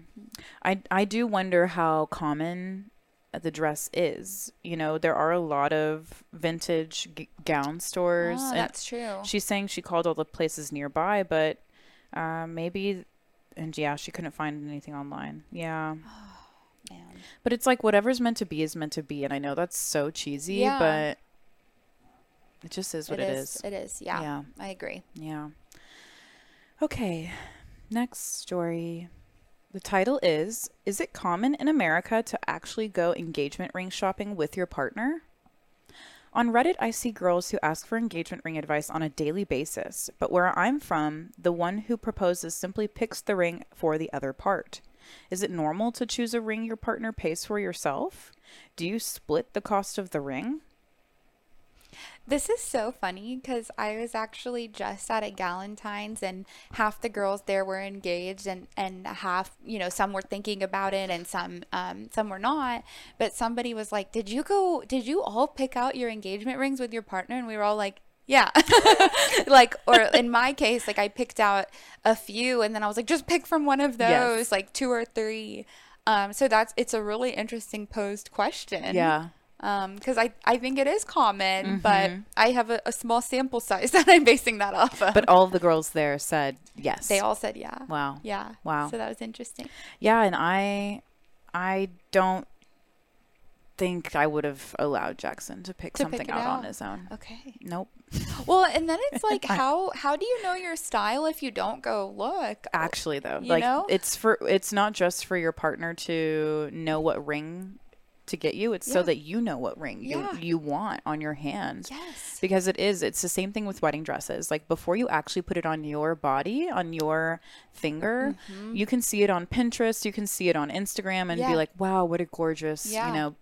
I I do wonder how common the dress is. You know, there are a lot of vintage g- gown stores. Oh, and that's true. She's saying she called all the places nearby, but uh, maybe, and yeah, she couldn't find anything online. Yeah. Man. But it's like whatever's meant to be is meant to be, and I know that's so cheesy, Yeah. but it just is what it it is. is. It is. Yeah, Yeah. I agree. Yeah. Okay. Next story. The title is Is it common in America to actually go engagement ring shopping with your partner? On Reddit, I see girls who ask for engagement ring advice on a daily basis, but where I'm from, the one who proposes simply picks the ring for the other part. Is it normal to choose a ring your partner pays for yourself? Do you split the cost of the ring? This is so funny because I was actually just at a Galentine's and half the girls there were engaged and, and half, you know, some were thinking about it and some um, some were not. But somebody was like, "Did you go? Did you all pick out your engagement rings with your partner?" And we were all like, "Yeah." like, or in my case, like I picked out a few and then I was like, "Just pick from one of those, Yes. like two or three. Um, so that's it's a really interesting posed question Yeah. Um, because I, I think it is common, mm-hmm. but I have a, a small sample size that I'm basing that off of. But all the girls there said yes. they all said yeah. Wow. Yeah. Wow. So that was interesting. Yeah, and I I don't think I would have allowed Jackson to pick To something it out, on his own. Okay. Nope. Well, and then it's like how how do you know your style if you don't go look? Actually though, You like know? it's for it's not just for your partner to know what ring to get you, it's so that you know what ring Yeah. you you want on your hand. Yes. Because it is it's the same thing with wedding dresses. Like before you actually put it on your body, on your finger, you can see it on Pinterest, you can see it on Instagram and Mm-hmm. Yeah. be like, "Wow, what a gorgeous, Yeah. you know,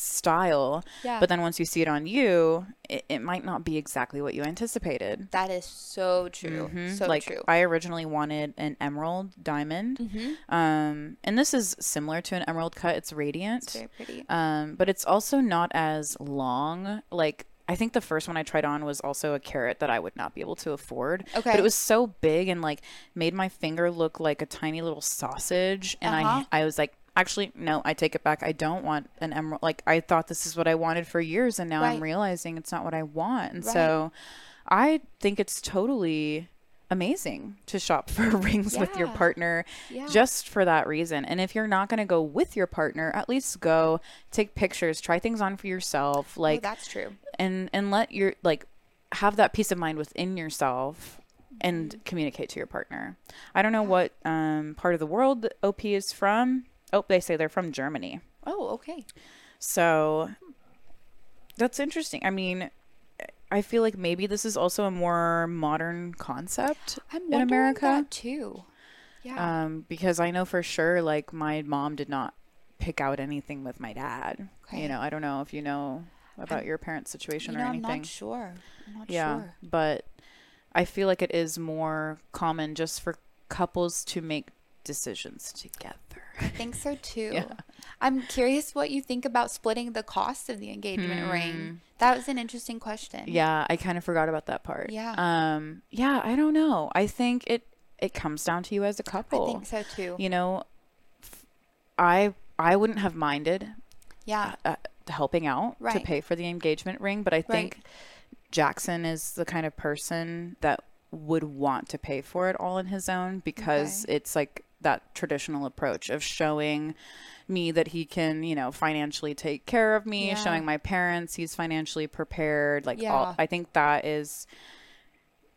style." Yeah. But then once you see it on you, it, it might not be exactly what you anticipated. That is so true. Mhm. So like true. Mm-hmm. I originally wanted an emerald diamond, um, and this is similar to an emerald cut. It's radiant, It's very pretty. um, but it's also not as long. Like I think the first one I tried on was also a carat that I would not be able to afford. Okay. but it was so big and like made my finger look like a tiny little sausage, and Uh-huh. I I was like. Actually, no, I take it back. I don't want an emerald. Like, I thought this is what I wanted for years, and now I'm realizing it's not what I want. And Right. so I think it's totally amazing to shop for rings with your partner Yeah. just for that reason. And if you're not going to go with your partner, at least go take pictures, try things on for yourself, oh, like that's true. and and let your like have that peace of mind within yourself and Mm-hmm. communicate to your partner. I don't know what um, part of the world OP is from. Oh, they say they're from Germany. Oh, okay. So that's interesting. I mean, I feel like maybe this is also a more modern concept I'm in America. that too. Yeah. Um, because I know for sure, like my mom did not pick out anything with my dad. Okay. You know, I don't know if you know about your parents' situation you or know, I'm anything. not sure. I'm not yeah, sure. but I feel like it is more common just for couples to make decisions together. I think so too. Yeah. I'm curious what you think about splitting the cost of the engagement ring. That was an interesting question. Yeah, I kind of forgot about that part. Yeah. Um. Yeah, I don't know. I think it it comes down to you as a couple. I think so too. You know, I I wouldn't have minded Yeah. uh, helping out to pay for the engagement ring, but I think Right. Jackson is the kind of person that would want to pay for it all on his own because it's like that traditional approach of showing me that he can, you know, financially take care of me, Yeah. showing my parents he's financially prepared. Like all, I think that is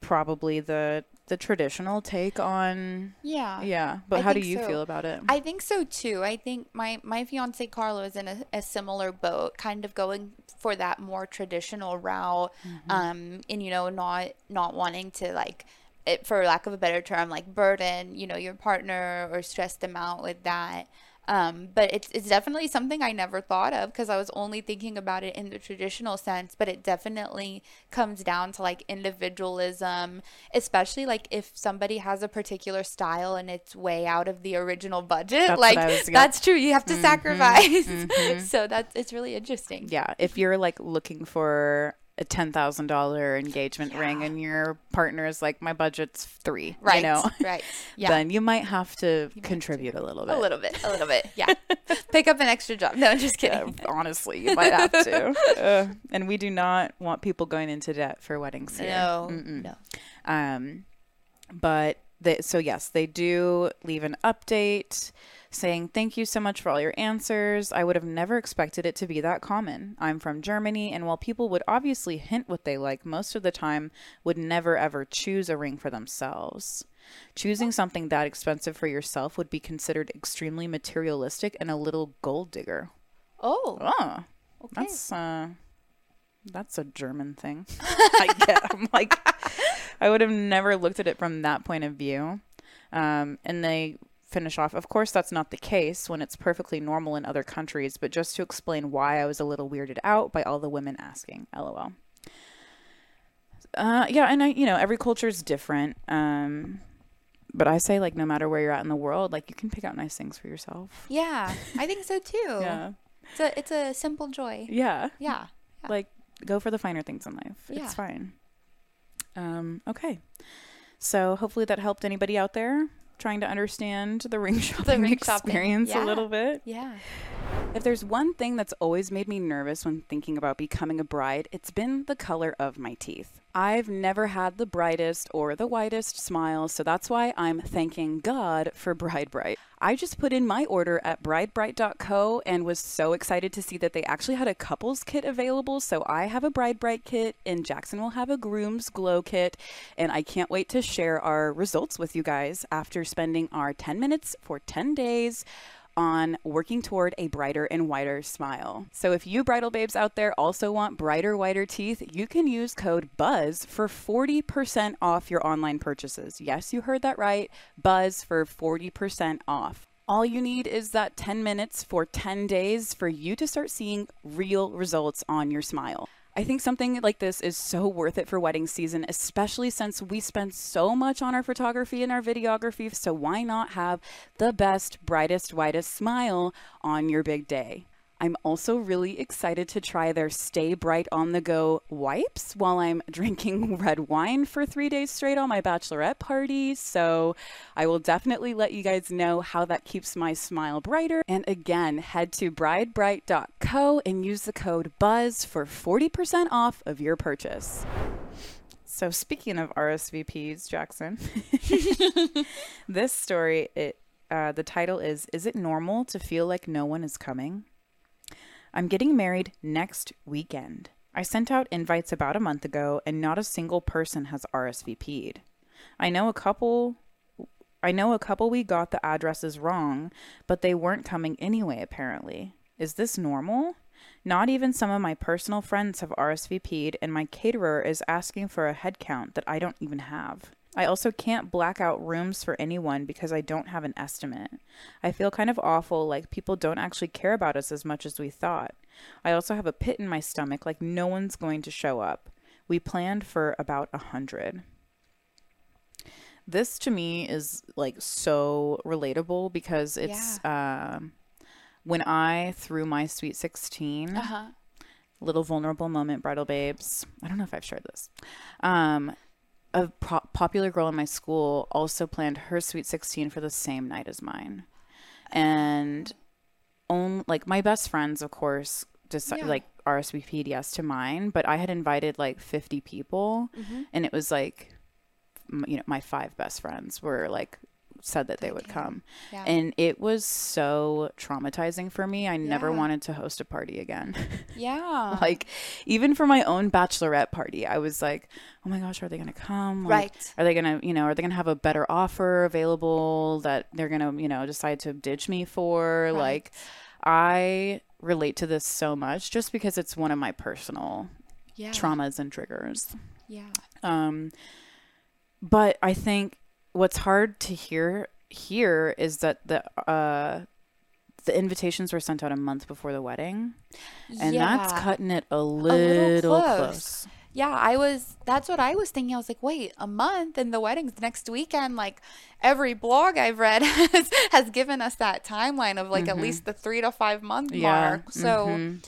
probably the the traditional take on Yeah. yeah. But I how do you so. feel about it? I think so too. I think my my fiance Carlo is in a, a similar boat, kind of going for that more traditional route, Mm-hmm. um, and you know, not not wanting to like, it, for lack of a better term, like burden you know your partner or stress them out with that. Um, but it's it's definitely something I never thought of because I was only thinking about it in the traditional sense. But it definitely comes down to like individualism, especially like if somebody has a particular style and it's way out of the original budget. That's like what I was- yeah. that's true. You have to sacrifice. so that's it's really interesting. yeah, if you're like looking for a ten thousand dollar engagement ring and your partner is like, my budget's three, Right. you know, Right. Yeah. then you might have to contribute a little bit. a little bit. A little bit. Yeah. Pick up an extra job. No, just kidding. Uh, honestly, you might have to. Uh, and we do not want people going into debt for weddings here. No. Mm-mm. No. Um, but they, so yes, they do leave an update saying thank you so much for all your answers. I would have never expected it to be that common. I'm from Germany, and while people would obviously hint what they like, most of the time would never ever choose a ring for themselves. Choosing something that expensive for yourself would be considered extremely materialistic and a little gold digger. Oh. Oh, Okay. that's uh, that's a German thing. I get. I'm like, I would have never looked at it from that point of view. Um, and they finish off. Of course, that's not the case when it's perfectly normal in other countries. But just to explain why I was a little weirded out by all the women asking. LOL. Uh, yeah, and I, you know, every culture is different. Um, but I say like, no matter where you're at in the world, like you can pick out nice things for yourself. Yeah. I think so too. Yeah. It's a it's a simple joy. Yeah. Yeah. like go for the finer things in life. Yeah. It's fine. Um, okay. So hopefully that helped anybody out there trying to understand the ring shopping ring shopping. experience a little bit. Yeah. If there's one thing that's always made me nervous when thinking about becoming a bride, it's been the color of my teeth. I've never had the brightest or the whitest smile, so that's why I'm thanking God for Bride Bright. I just put in my order at bridebright.co and was so excited to see that they actually had a couples kit available. So I have a Bride Bright kit, and Jackson will have a Groom's Glow kit, and I can't wait to share our results with you guys after spending our 10 minutes for 10 days on working toward a brighter and whiter smile. So if you bridal babes out there also want brighter, whiter teeth, you can use code BUZZ for 40% off your online purchases. Yes, you heard that right. BUZZ for 40% off. All you need is that 10 minutes for 10 days for you to start seeing real results on your smile. I think something like this is so worth it for wedding season, especially since we spend so much on our photography and our videography. So, why not have the best, brightest, whitest smile on your big day? I'm also really excited to try their Stay Bright on the Go wipes while I'm drinking red wine for three days straight on my bachelorette party. So I will definitely let you guys know how that keeps my smile brighter. And again, head to bridebright.co and use the code BUZZ for 40% off of your purchase. So speaking of RSVPs, Jackson, this story, it uh, the title is "Is it normal to feel like no one is coming?" I'm getting married next weekend. I sent out invites about a month ago, and not a single person has RSVP'd. I know a couple. I know a couple we got the addresses wrong, but they weren't coming anyway, apparently. Is this normal? Not even some of my personal friends have RSVP'd, and my caterer is asking for a head count that I don't even have. I also can't black out rooms for anyone because I don't have an estimate. I feel kind of awful, like people don't actually care about us as much as we thought. I also have a pit in my stomach, like no one's going to show up. We planned for about a hundred. This to me is like so relatable because it's um when I threw my sweet 16 Uh huh. little vulnerable moment bridal babes i don't know if i've shared this um a pro- popular girl in my school also planned her sweet 16 for the same night as mine and on like my best friends of course deci- Yeah. like RSVP'd yes to mine, but I had invited like 50 people, Mm-hmm. and it was like, you know, my five best friends were like said that they would come, Yeah. and it was so traumatizing for me. I never Yeah. wanted to host a party again. yeah. like even for my own bachelorette party, I was like, oh my gosh, are they gonna come? Like, Right. Are they gonna, you know, are they gonna have a better offer available that they're gonna, you know, decide to ditch me for? Like, I relate to this so much just because it's one of my personal yeah. traumas and triggers. Yeah. Um, but I think what's hard to hear here is that the uh, the invitations were sent out a month before the wedding, and that's cutting it a little, close. close. Yeah, I was. That's what I was thinking. I was like, wait, a month and the wedding's next weekend. Like every blog I've read has, has given us that timeline of like at least the three to five month Mm-hmm. Yeah, mark. So mhm.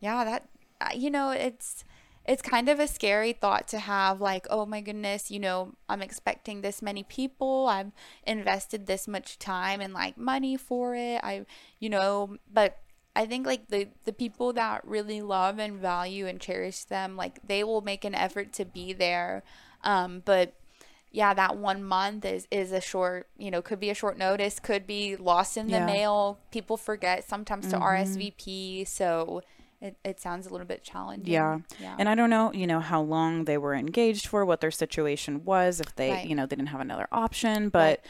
yeah, that uh, you know, it's it's kind of a scary thought to have. Like, oh my goodness, you know, I'm expecting this many people. I've invested this much time and like money for it. I, you know, but I think like the the people that really love and value and cherish them, like they will make an effort to be there. Um, but yeah, that one month is is a short, you know, could be a short notice, could be lost in the Yeah. mail. People forget sometimes to RSVP, so it, it sounds a little bit challenging. Yeah. yeah, And I don't know, you know, how long they were engaged for, what their situation was, if they, Right. you know, they didn't have another option. But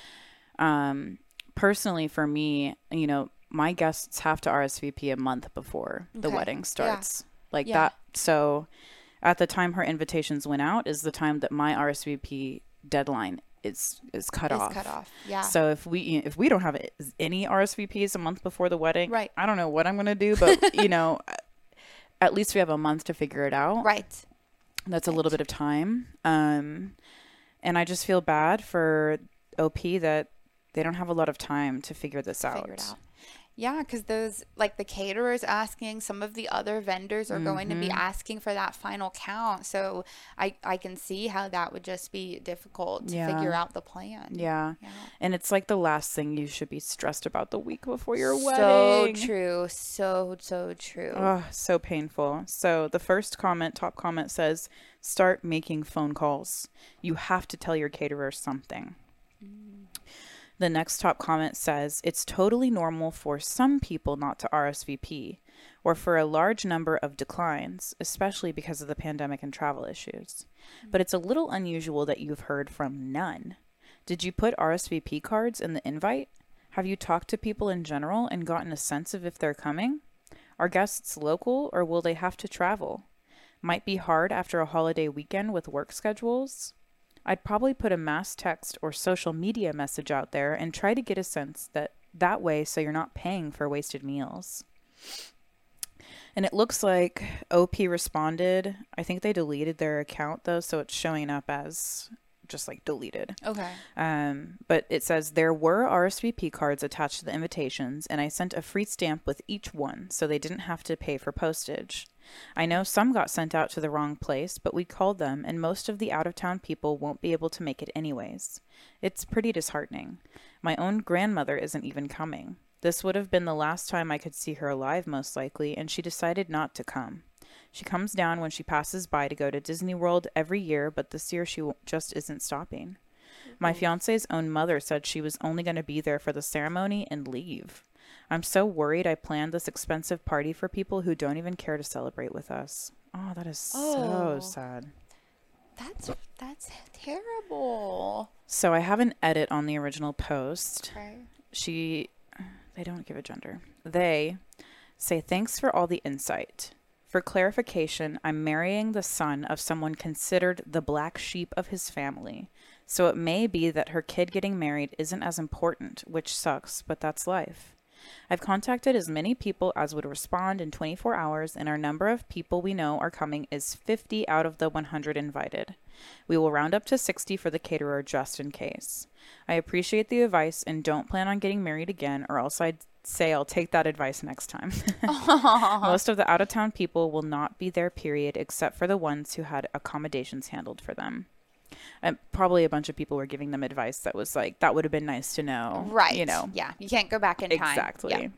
um, personally, for me, you know, my guests have to RSVP a month before the wedding starts. Like Yeah. that. So at the time her invitations went out is the time that my RSVP deadline is is cut is off. cut off. Yeah, So if we if we don't have any RSVPs a month before the wedding, Right. I don't know what I'm gonna do, but you know, at least we have a month to figure it out. right. That's a little bit of time. Um, and I just feel bad for OP that they don't have a lot of time to figure this out. Figure out. Yeah, because those like the caterers asking, some of the other vendors are going to be Mm-hmm. asking for that final count. So I I can see how that would just be difficult to Yeah. figure out the plan. Yeah. Yeah. And it's like the last thing you should be stressed about the week before your So wedding. So true. So so true. Oh, so painful. So the first comment, top comment says, start making phone calls. You have to tell your caterer something. The next top comment says, it's totally normal for some people not to RSVP or for a large number of declines, especially because of the pandemic and travel issues. But it's a little unusual that you've heard from none. Did you put RSVP cards in the invite? Have you talked to people in general and gotten a sense of if they're coming? Are guests local or will they have to travel? Might be hard after a holiday weekend with work schedules. I'd probably put a mass text or social media message out there and try to get a sense that that way so you're not paying for wasted meals. And it looks like OP responded. I think they deleted their account though, so it's showing up as just like deleted. Okay. Um, but it says there were RSVP cards attached to the invitations, and I sent a free stamp with each one, so they didn't have to pay for postage. I know some got sent out to the wrong place, but we called them, and most of the out of town people won't be able to make it anyways. It's pretty disheartening. My own grandmother isn't even coming. This would have been the last time I could see her alive, most likely, and she decided not to come. She comes down when she passes by to go to Disney World every year, but this year she just isn't stopping. My fiance's own mother said she was only going to be there for the ceremony and leave. I'm so worried I planned this expensive party for people who don't even care to celebrate with us. Oh, that is Oh. so sad. That's that's terrible. So I have an edit on the original post. Okay. She, they don't give a gender. They say, thanks for all the insight. For clarification, I'm marrying the son of someone considered the black sheep of his family. So it may be that her kid getting married isn't as important, which sucks, but that's life. I've contacted as many people as would respond in 24 hours, and our number of people we know are coming is 50 out of the 100 invited. We will round up to 60 for the caterer just in case. I appreciate the advice and don't plan on getting married again, or else I'd say I'll take that advice next time. Most of the out of town people will not be there, period, except for the ones who had accommodations handled for them. And probably a bunch of people were giving them advice that was like, that would have been nice to know. Right. You know, Yeah. You can't go back in time. Exactly. Yeah.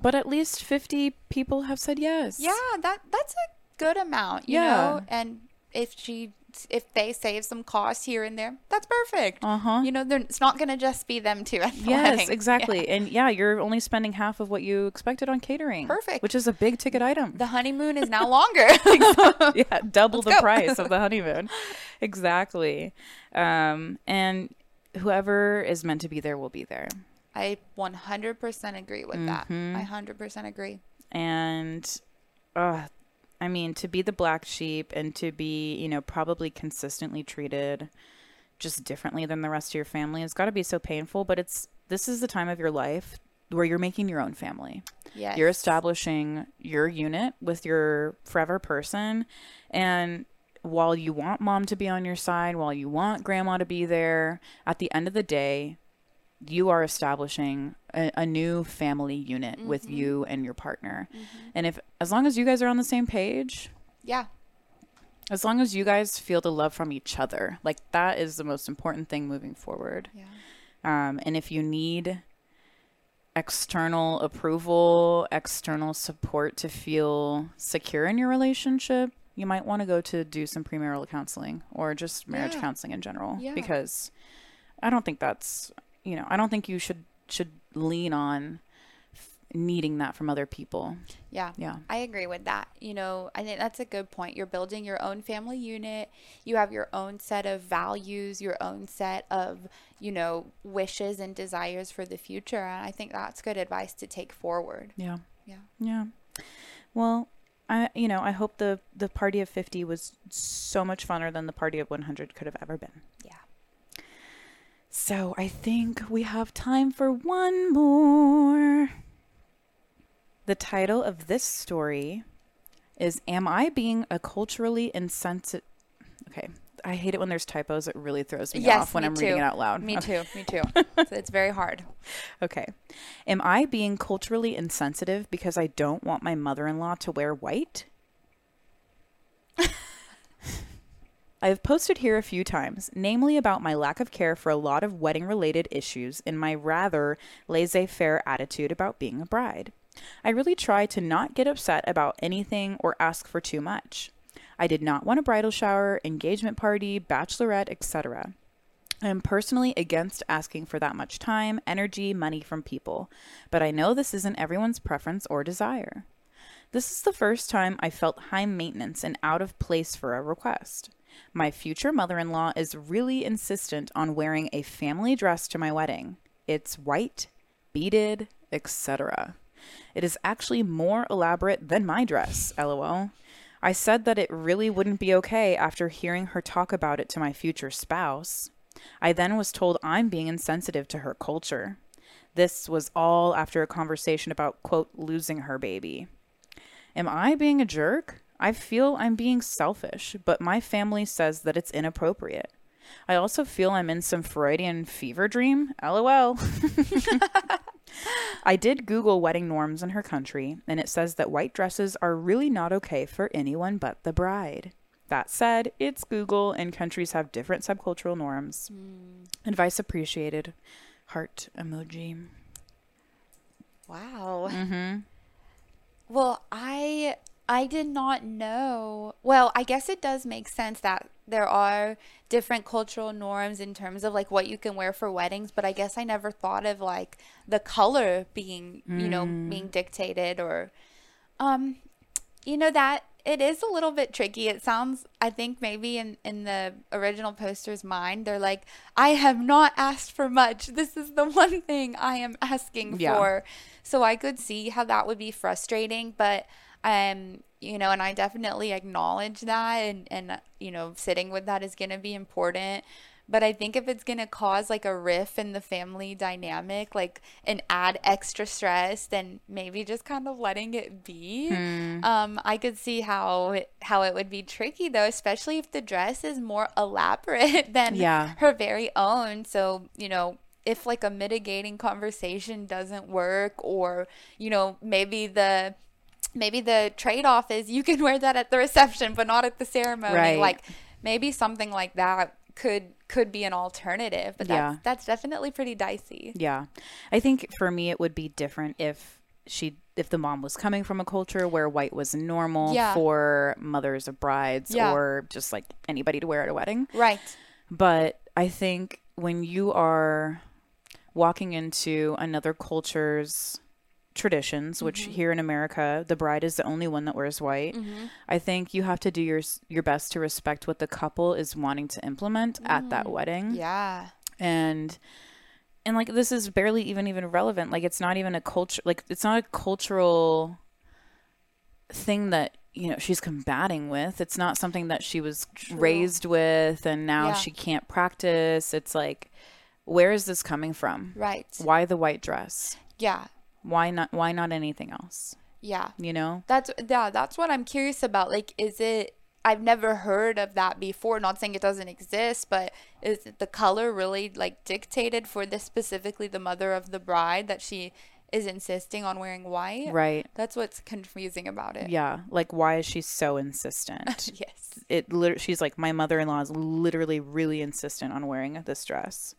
but at least 50 people have said yes. Yeah, that that's a good amount, you Yeah. know. And if she if they save some costs here and there, that's perfect. Uh-huh. You know, it's not going to just be them two at the Yes, wedding. exactly. And yeah, you're only spending half of what you expected on catering. Perfect. Which is a big ticket item. The honeymoon is now longer. yeah, double the go. price of the honeymoon. exactly. Um, and whoever is meant to be there will be there. I 100% agree with that. Mm-hmm. I 100% agree. And uh, I mean, to be the black sheep and to be, you know, probably consistently treated just differently than the rest of your family has got to be so painful. But it's this is the time of your life where you're making your own family. Yeah, You're establishing your unit with your forever person. And while you want mom to be on your side, while you want grandma to be there, at the end of the day, you are establishing a, a new family unit with you and your partner. And if, as long as you guys are on the same page, Yeah. as long as you guys feel the love from each other, like that is the most important thing moving forward. Yeah. Um, and if you need external approval, external support to feel secure in your relationship, you might want to go to do some premarital counseling or just marriage Yeah. counseling in general. Yeah. Because I don't think that's, you know, I don't think you should should lean on needing that from other people. Yeah. Yeah. I agree with that. You know, I think that's a good point. You're building your own family unit. You have your own set of values, your own set of, you know, wishes and desires for the future. And I think that's good advice to take forward. Yeah. Yeah. Yeah. Well, I you know, I hope the the party of 50 was so much funner than the party of 100 could have ever been. So, I think we have time for one more. The title of this story is Am I Being a Culturally Insensitive Okay. I hate it when there's typos. It really throws me Yes, off when me I'm reading it out loud. Me Okay. too. Me too. it's very hard. Okay. Am I being culturally insensitive because I don't want my mother in law to wear white? I have posted here a few times, namely about my lack of care for a lot of wedding related issues and my rather laissez faire attitude about being a bride. I really try to not get upset about anything or ask for too much. I did not want a bridal shower, engagement party, bachelorette, etc. I am personally against asking for that much time, energy, money from people, but I know this isn't everyone's preference or desire. This is the first time I felt high maintenance and out of place for a request. My future mother in law is really insistent on wearing a family dress to my wedding. It's white, beaded, etc. It is actually more elaborate than my dress, lol. I said that it really wouldn't be okay after hearing her talk about it to my future spouse. I then was told I'm being insensitive to her culture. This was all after a conversation about, quote, losing her baby. Am I being a jerk? I feel I'm being selfish, but my family says that it's inappropriate. I also feel I'm in some Freudian fever dream. LOL. I did Google wedding norms in her country, and it says that white dresses are really not okay for anyone but the bride. That said, it's Google, and countries have different subcultural norms. Advice appreciated. Heart emoji. Wow. Mm-hmm. Well, I I did not know. Well, I guess it does make sense that there are different cultural norms in terms of like what you can wear for weddings, but I guess I never thought of like the color being, you know, being dictated or um you know that it is a little bit tricky. It sounds I think maybe in in the original poster's mind they're like I have not asked for much. This is the one thing I am asking Yeah. for. So I could see how that would be frustrating, but um you know, and I definitely acknowledge that and and you know, sitting with that is going to be important. But I think if it's going to cause like a riff in the family dynamic, like and add extra stress, then maybe just kind of letting it be. Um, I could see how how it would be tricky though, especially if the dress is more elaborate than Yeah. her very own. So you know, if like a mitigating conversation doesn't work, or you know, maybe the maybe the trade-off is you can wear that at the reception but not at the ceremony Right. like maybe something like that could could be an alternative but that's Yeah. that's definitely pretty dicey Yeah. I think for me, it would be different if she if the mom was coming from a culture where white was normal Yeah. for mothers of brides Yeah. or just like anybody to wear at a wedding. Right. But I think when you are walking into another culture's traditions, which Mm-hmm. here in America, the bride is the only one that wears white. I think you have to do your your best to respect what the couple is wanting to implement at that wedding. Mm. Yeah. And and like this is barely even even relevant. Like it's not even a culture like it's not a cultural thing that you know she's combating with it's not something that she was raised with and now Yeah. she can't practice it's like where is this coming from Right. why the white dress Yeah. Why not why not anything else Yeah. you know That's yeah, that's what I'm curious about. Like is it I've never heard of that before. Not saying it doesn't exist, but is the color really like dictated for this specifically the mother of the bride that she is insisting on wearing white? right That's what's confusing about it. yeah like why is she so insistent Yes. it lit- she's like my mother-in-law is literally really insistent on wearing this dress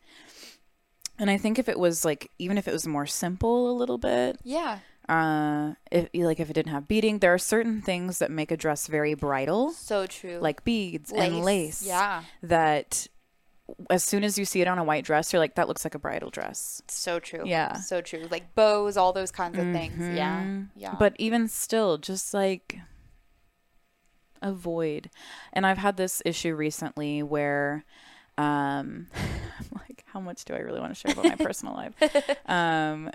and i think if it was like even if it was more simple a little bit Yeah. uh if like if it didn't have beading there are certain things that make a dress very bridal So true. like beads and lace Yeah. that as soon as you see it on a white dress you're like that looks like a bridal dress So true. Yeah. So true. Like bows, all those kinds of things. Yeah. Yeah. But even still, just like avoid. And I've had this issue recently where um I'm like, how much do I really want to share about my personal life? Um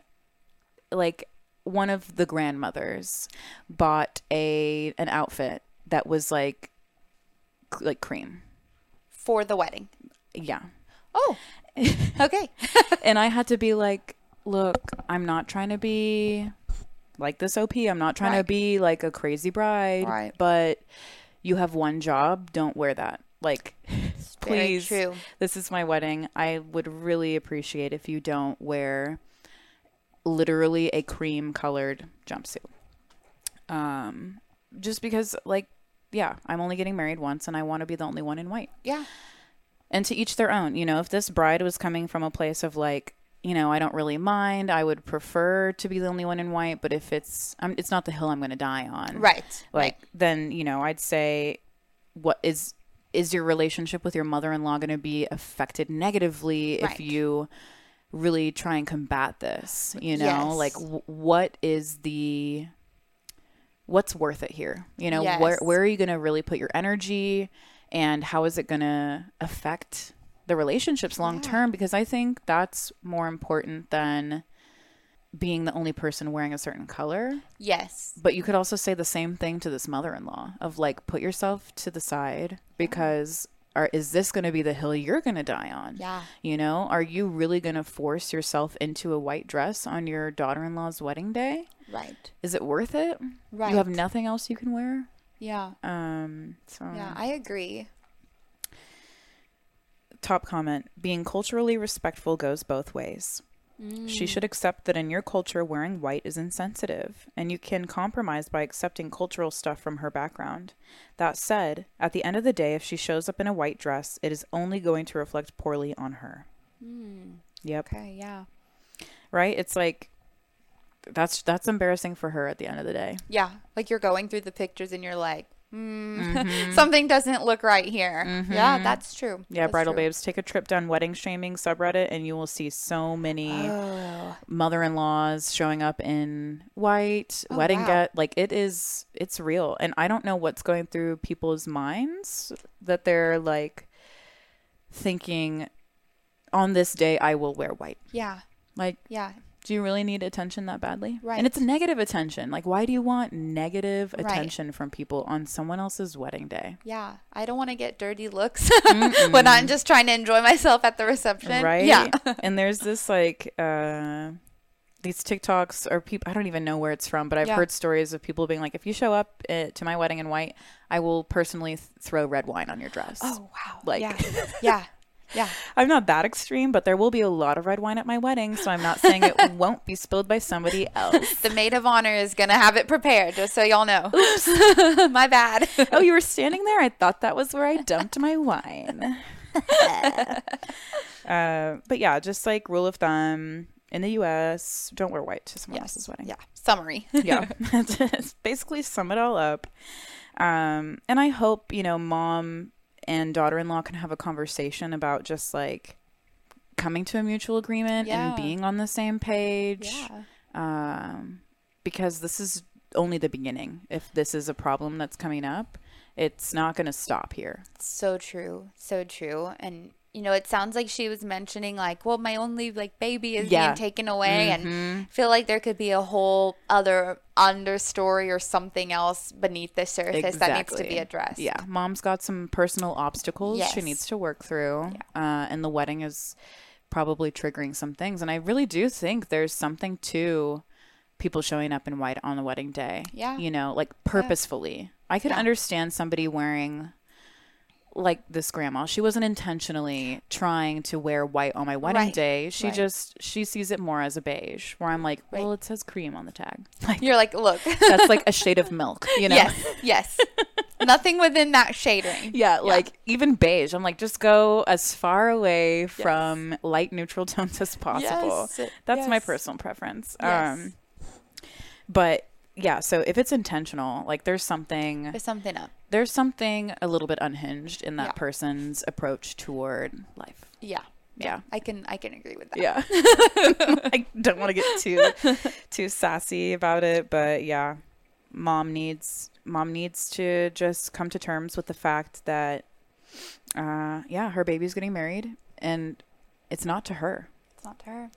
like one of the grandmothers bought a an outfit that was like like cream. for the wedding. Yeah. Oh. okay. and I had to be like, look, I'm not trying to be like this OP. I'm not trying to be like a crazy bride. Right. But you have one job. Don't wear that. Like, Please. This is my wedding. I would really appreciate if you don't wear literally a cream colored jumpsuit. Um, just because, like, yeah, I'm only getting married once and I want to be the only one in white Yeah. and to each their own. You know, if this bride was coming from a place of like, you know, I don't really mind. I would prefer to be the only one in white, but if it's, um, it's not the hill I'm going to die on. Right. Like, right. then you know, I'd say, what is is your relationship with your mother-in-law going to be affected negatively Right. if you really try and combat this? You know, Yes. like w- what is the what's worth it here? You know, where Yes. where are you going to really put your energy and how is it going to affect the relationships long term because I think that's more important than being the only person wearing a certain color. Yes. But you could also say the same thing to this mother-in-law of like put yourself to the side because are is this going to be the hill you're going to die on? Yeah. You know, are you really going to force yourself into a white dress on your daughter-in-law's wedding day? Right. Is it worth it? Right. You have nothing else you can wear? Yeah. Um so Yeah. I agree. top comment, being culturally respectful goes both ways. She should accept that in your culture, wearing white is insensitive, and you can compromise by accepting cultural stuff from her background. That said, at the end of the day, if she shows up in a white dress, it is only going to reflect poorly on her. Mm. Yep. Okay. Yeah. Right? It's like that's that's embarrassing for her at the end of the day. Yeah. Like you're going through the pictures and you're like, mm, Mm-hmm. something doesn't look right here. Yeah, that's true. Yeah, That's bridal true. babes, take a trip down wedding shaming subreddit, and you will see so many Oh. mother-in-laws showing up in white Oh, wedding wow. get like it is it's real and i don't know what's going through people's minds that they're like thinking on this day i will wear white Yeah. like Yeah. Do you really need attention that badly Right. and it's negative attention like why do you want negative Right. attention from people on someone else's wedding day Yeah. I don't want to get dirty looks when I'm just trying to enjoy myself at the reception. right Yeah. and there's this like uh these TikToks or people, I don't even know where it's from, but I've Yeah. heard stories of people being like, if you show up uh, to my wedding in white, I will personally th- throw red wine on your dress. Oh wow. Like- yeah. Yeah. Yeah. I'm not that extreme, but there will be a lot of red wine at my wedding, so I'm not saying it won't be spilled by somebody else. The maid of honor is gonna have it prepared, just so y'all know. Oops. My bad. oh, you were standing there? I thought that was where I dumped my wine. uh, but yeah, just like rule of thumb, in the U.S. Don't wear white to someone else's wedding. Yeah. Summary. yeah, basically sum it all up. Um, and I hope you know, mom and daughter-in-law can have a conversation about just like coming to a mutual agreement Yeah. and being on the same page. yeah. Um, because this is only the beginning. If this is a problem that's coming up, it's not going to stop here. So true. So true. And you know, it sounds like she was mentioning like, well, my only like baby is Yeah. being taken away and Mhm. I feel like there could be a whole other understory or something else beneath the surface that needs to be addressed. Yeah, mom's got some personal obstacles she needs to work through, uh, and the wedding is probably triggering some things. And I really do think there's something to people showing up in white on the wedding day. Yeah. you know, like purposefully. I could Yeah. understand somebody wearing. Like this grandma, she wasn't intentionally trying to wear white on my wedding Right, day. She right. just she sees it more as a beige. Where I'm like, well, Right. it says cream on the tag. Like You're like, look. that's like a shade of milk, you know? yes. Yes. Nothing within that shading. Yeah, like even beige. I'm like, just go as far away from light neutral tones as possible. Yes, That's my personal preference. Yes. Um, but yeah, so if it's intentional, like there's something There's something up. There's something a little bit unhinged in that Yeah. person's approach toward life. Yeah. Yeah. I can I can agree with that. Yeah. I don't want to get too too sassy about it, but yeah. Mom needs mom needs to just come to terms with the fact that uh yeah, her baby's getting married and it's not to her. It's not to her.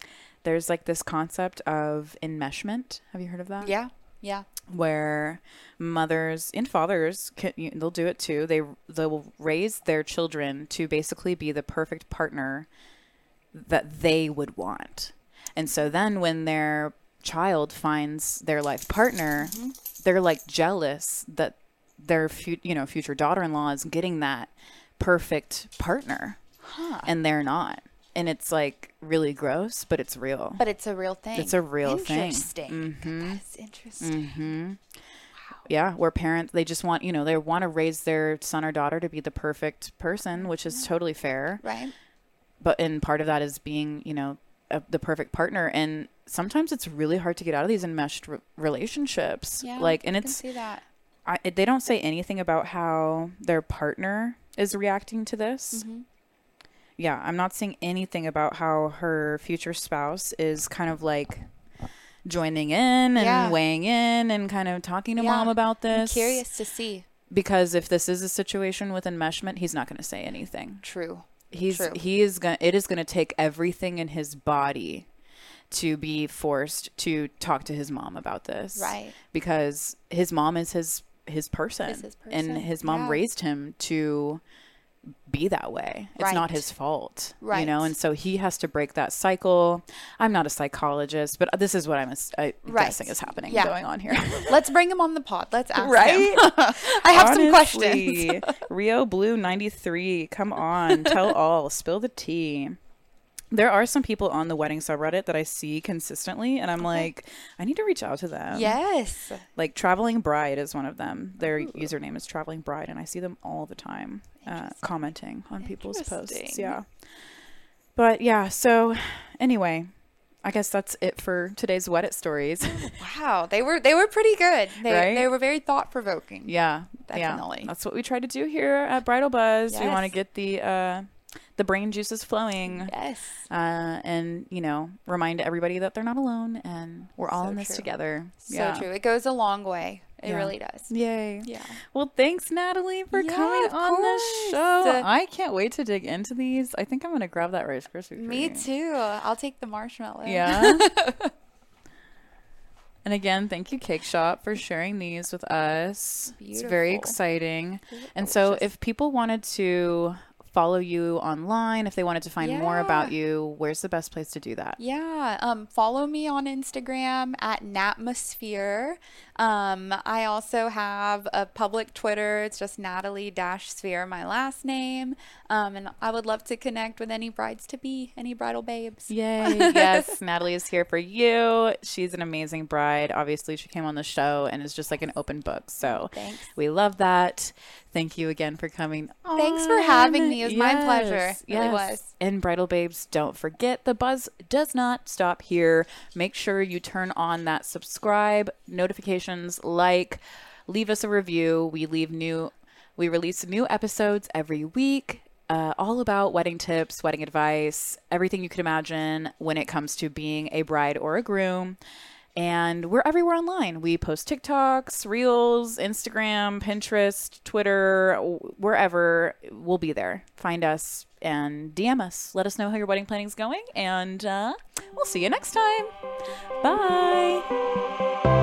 There's like this concept of enmeshment. Have you heard of that? Yeah. Yeah. where mothers and fathers can, they'll do it too. They they'll raise their children to basically be the perfect partner that they would want. And so then when their child finds their life partner, mm-hmm. they're like jealous that their fu- you know future daughter-in-law is getting that perfect partner Huh. and they're not. And it's like really gross, but it's real. But it's a real thing. It's a real thing. Interesting. Mhm. That's interesting. Mm-hmm. Yeah, where parents they just want you know they want to raise their son or daughter to be the perfect person, which is totally fair. Right? But and part of that is being you know a, the perfect partner, and sometimes it's really hard to get out of these enmeshed re- relationships. Yeah. like, and I can it's see that. I, they don't say anything about how their partner is reacting to this. Mm-hmm. Yeah, I'm not seeing anything about how her future spouse is kind of like joining in and Yeah. weighing in and kind of talking to Yeah, mom about I'm this. curious to see. because if this is a situation with enmeshment, he's not going to say anything. True. He's True. he is going it is going to take everything in his body to be forced to talk to his mom about this. Right. Because his mom is his his person. Is his And his mom yeah. raised him to be that way. It's not his fault. You know, and so he has to break that cycle. I'm not a psychologist, but this is what I'm I Right. guessing is happening Yeah. going on here. Let's bring him on the pod. Let's ask Right? him. I have some questions. Rio Blue 93, come on, tell all, spill the tea. There are some people on the wedding subreddit that I see consistently, and I'm like, I need to reach out to them. Yes. Like, Traveling Bride is one of them. Their username is Traveling Bride, and I see them all the time uh, commenting on people's posts. Yeah. But yeah, so anyway, I guess that's it for today's It stories. Wow. They were they were pretty good. They Right? they were very thought provoking. Yeah, Definitely. Yeah. That's what we try to do here at Bridal Buzz. We want to get the uh, the brain juices flowing, Yes. uh, and you know, remind everybody that they're not alone, and we're all So in this true. together. So yeah. true. It goes a long way. It Yeah. really does. Yay! Yeah. Well, thanks, Natalie, for Yeah, coming on the show. I can't wait to dig into these. I think I'm gonna grab that Rice Krispie. Me treat. too. I'll take the marshmallow. Yeah. and again, thank you, Cake Shop, for sharing these with us. It's very Beautiful. exciting. And so, if people wanted to follow you online, if they wanted to find more about you, where's the best place to do that? Yeah. Um, follow me on Instagram at Natmosphere. Um, I also have a public Twitter. It's just Natalie Dash Sphere, my last name. Um, and I would love to connect with any brides to be, any bridal babes. Yay. yes, Natalie is here for you. She's an amazing bride. Obviously, she came on the show and is just like an open book. So Thanks. we love that. Thank you again for coming. Thanks for having me. It was my pleasure. Yes, It really was. And Bridal Babes, don't forget the buzz does not stop here. Make sure you turn on that subscribe, notifications, like, leave us a review. We leave new we release new episodes every week. Uh, all about wedding tips, wedding advice, everything you could imagine when it comes to being a bride or a groom. And we're everywhere online. We post TikToks, Reels, Instagram, Pinterest, Twitter, wherever. We'll be there. Find us and DM us. Let us know how your wedding planning is going. And uh, we'll see you next time. Bye.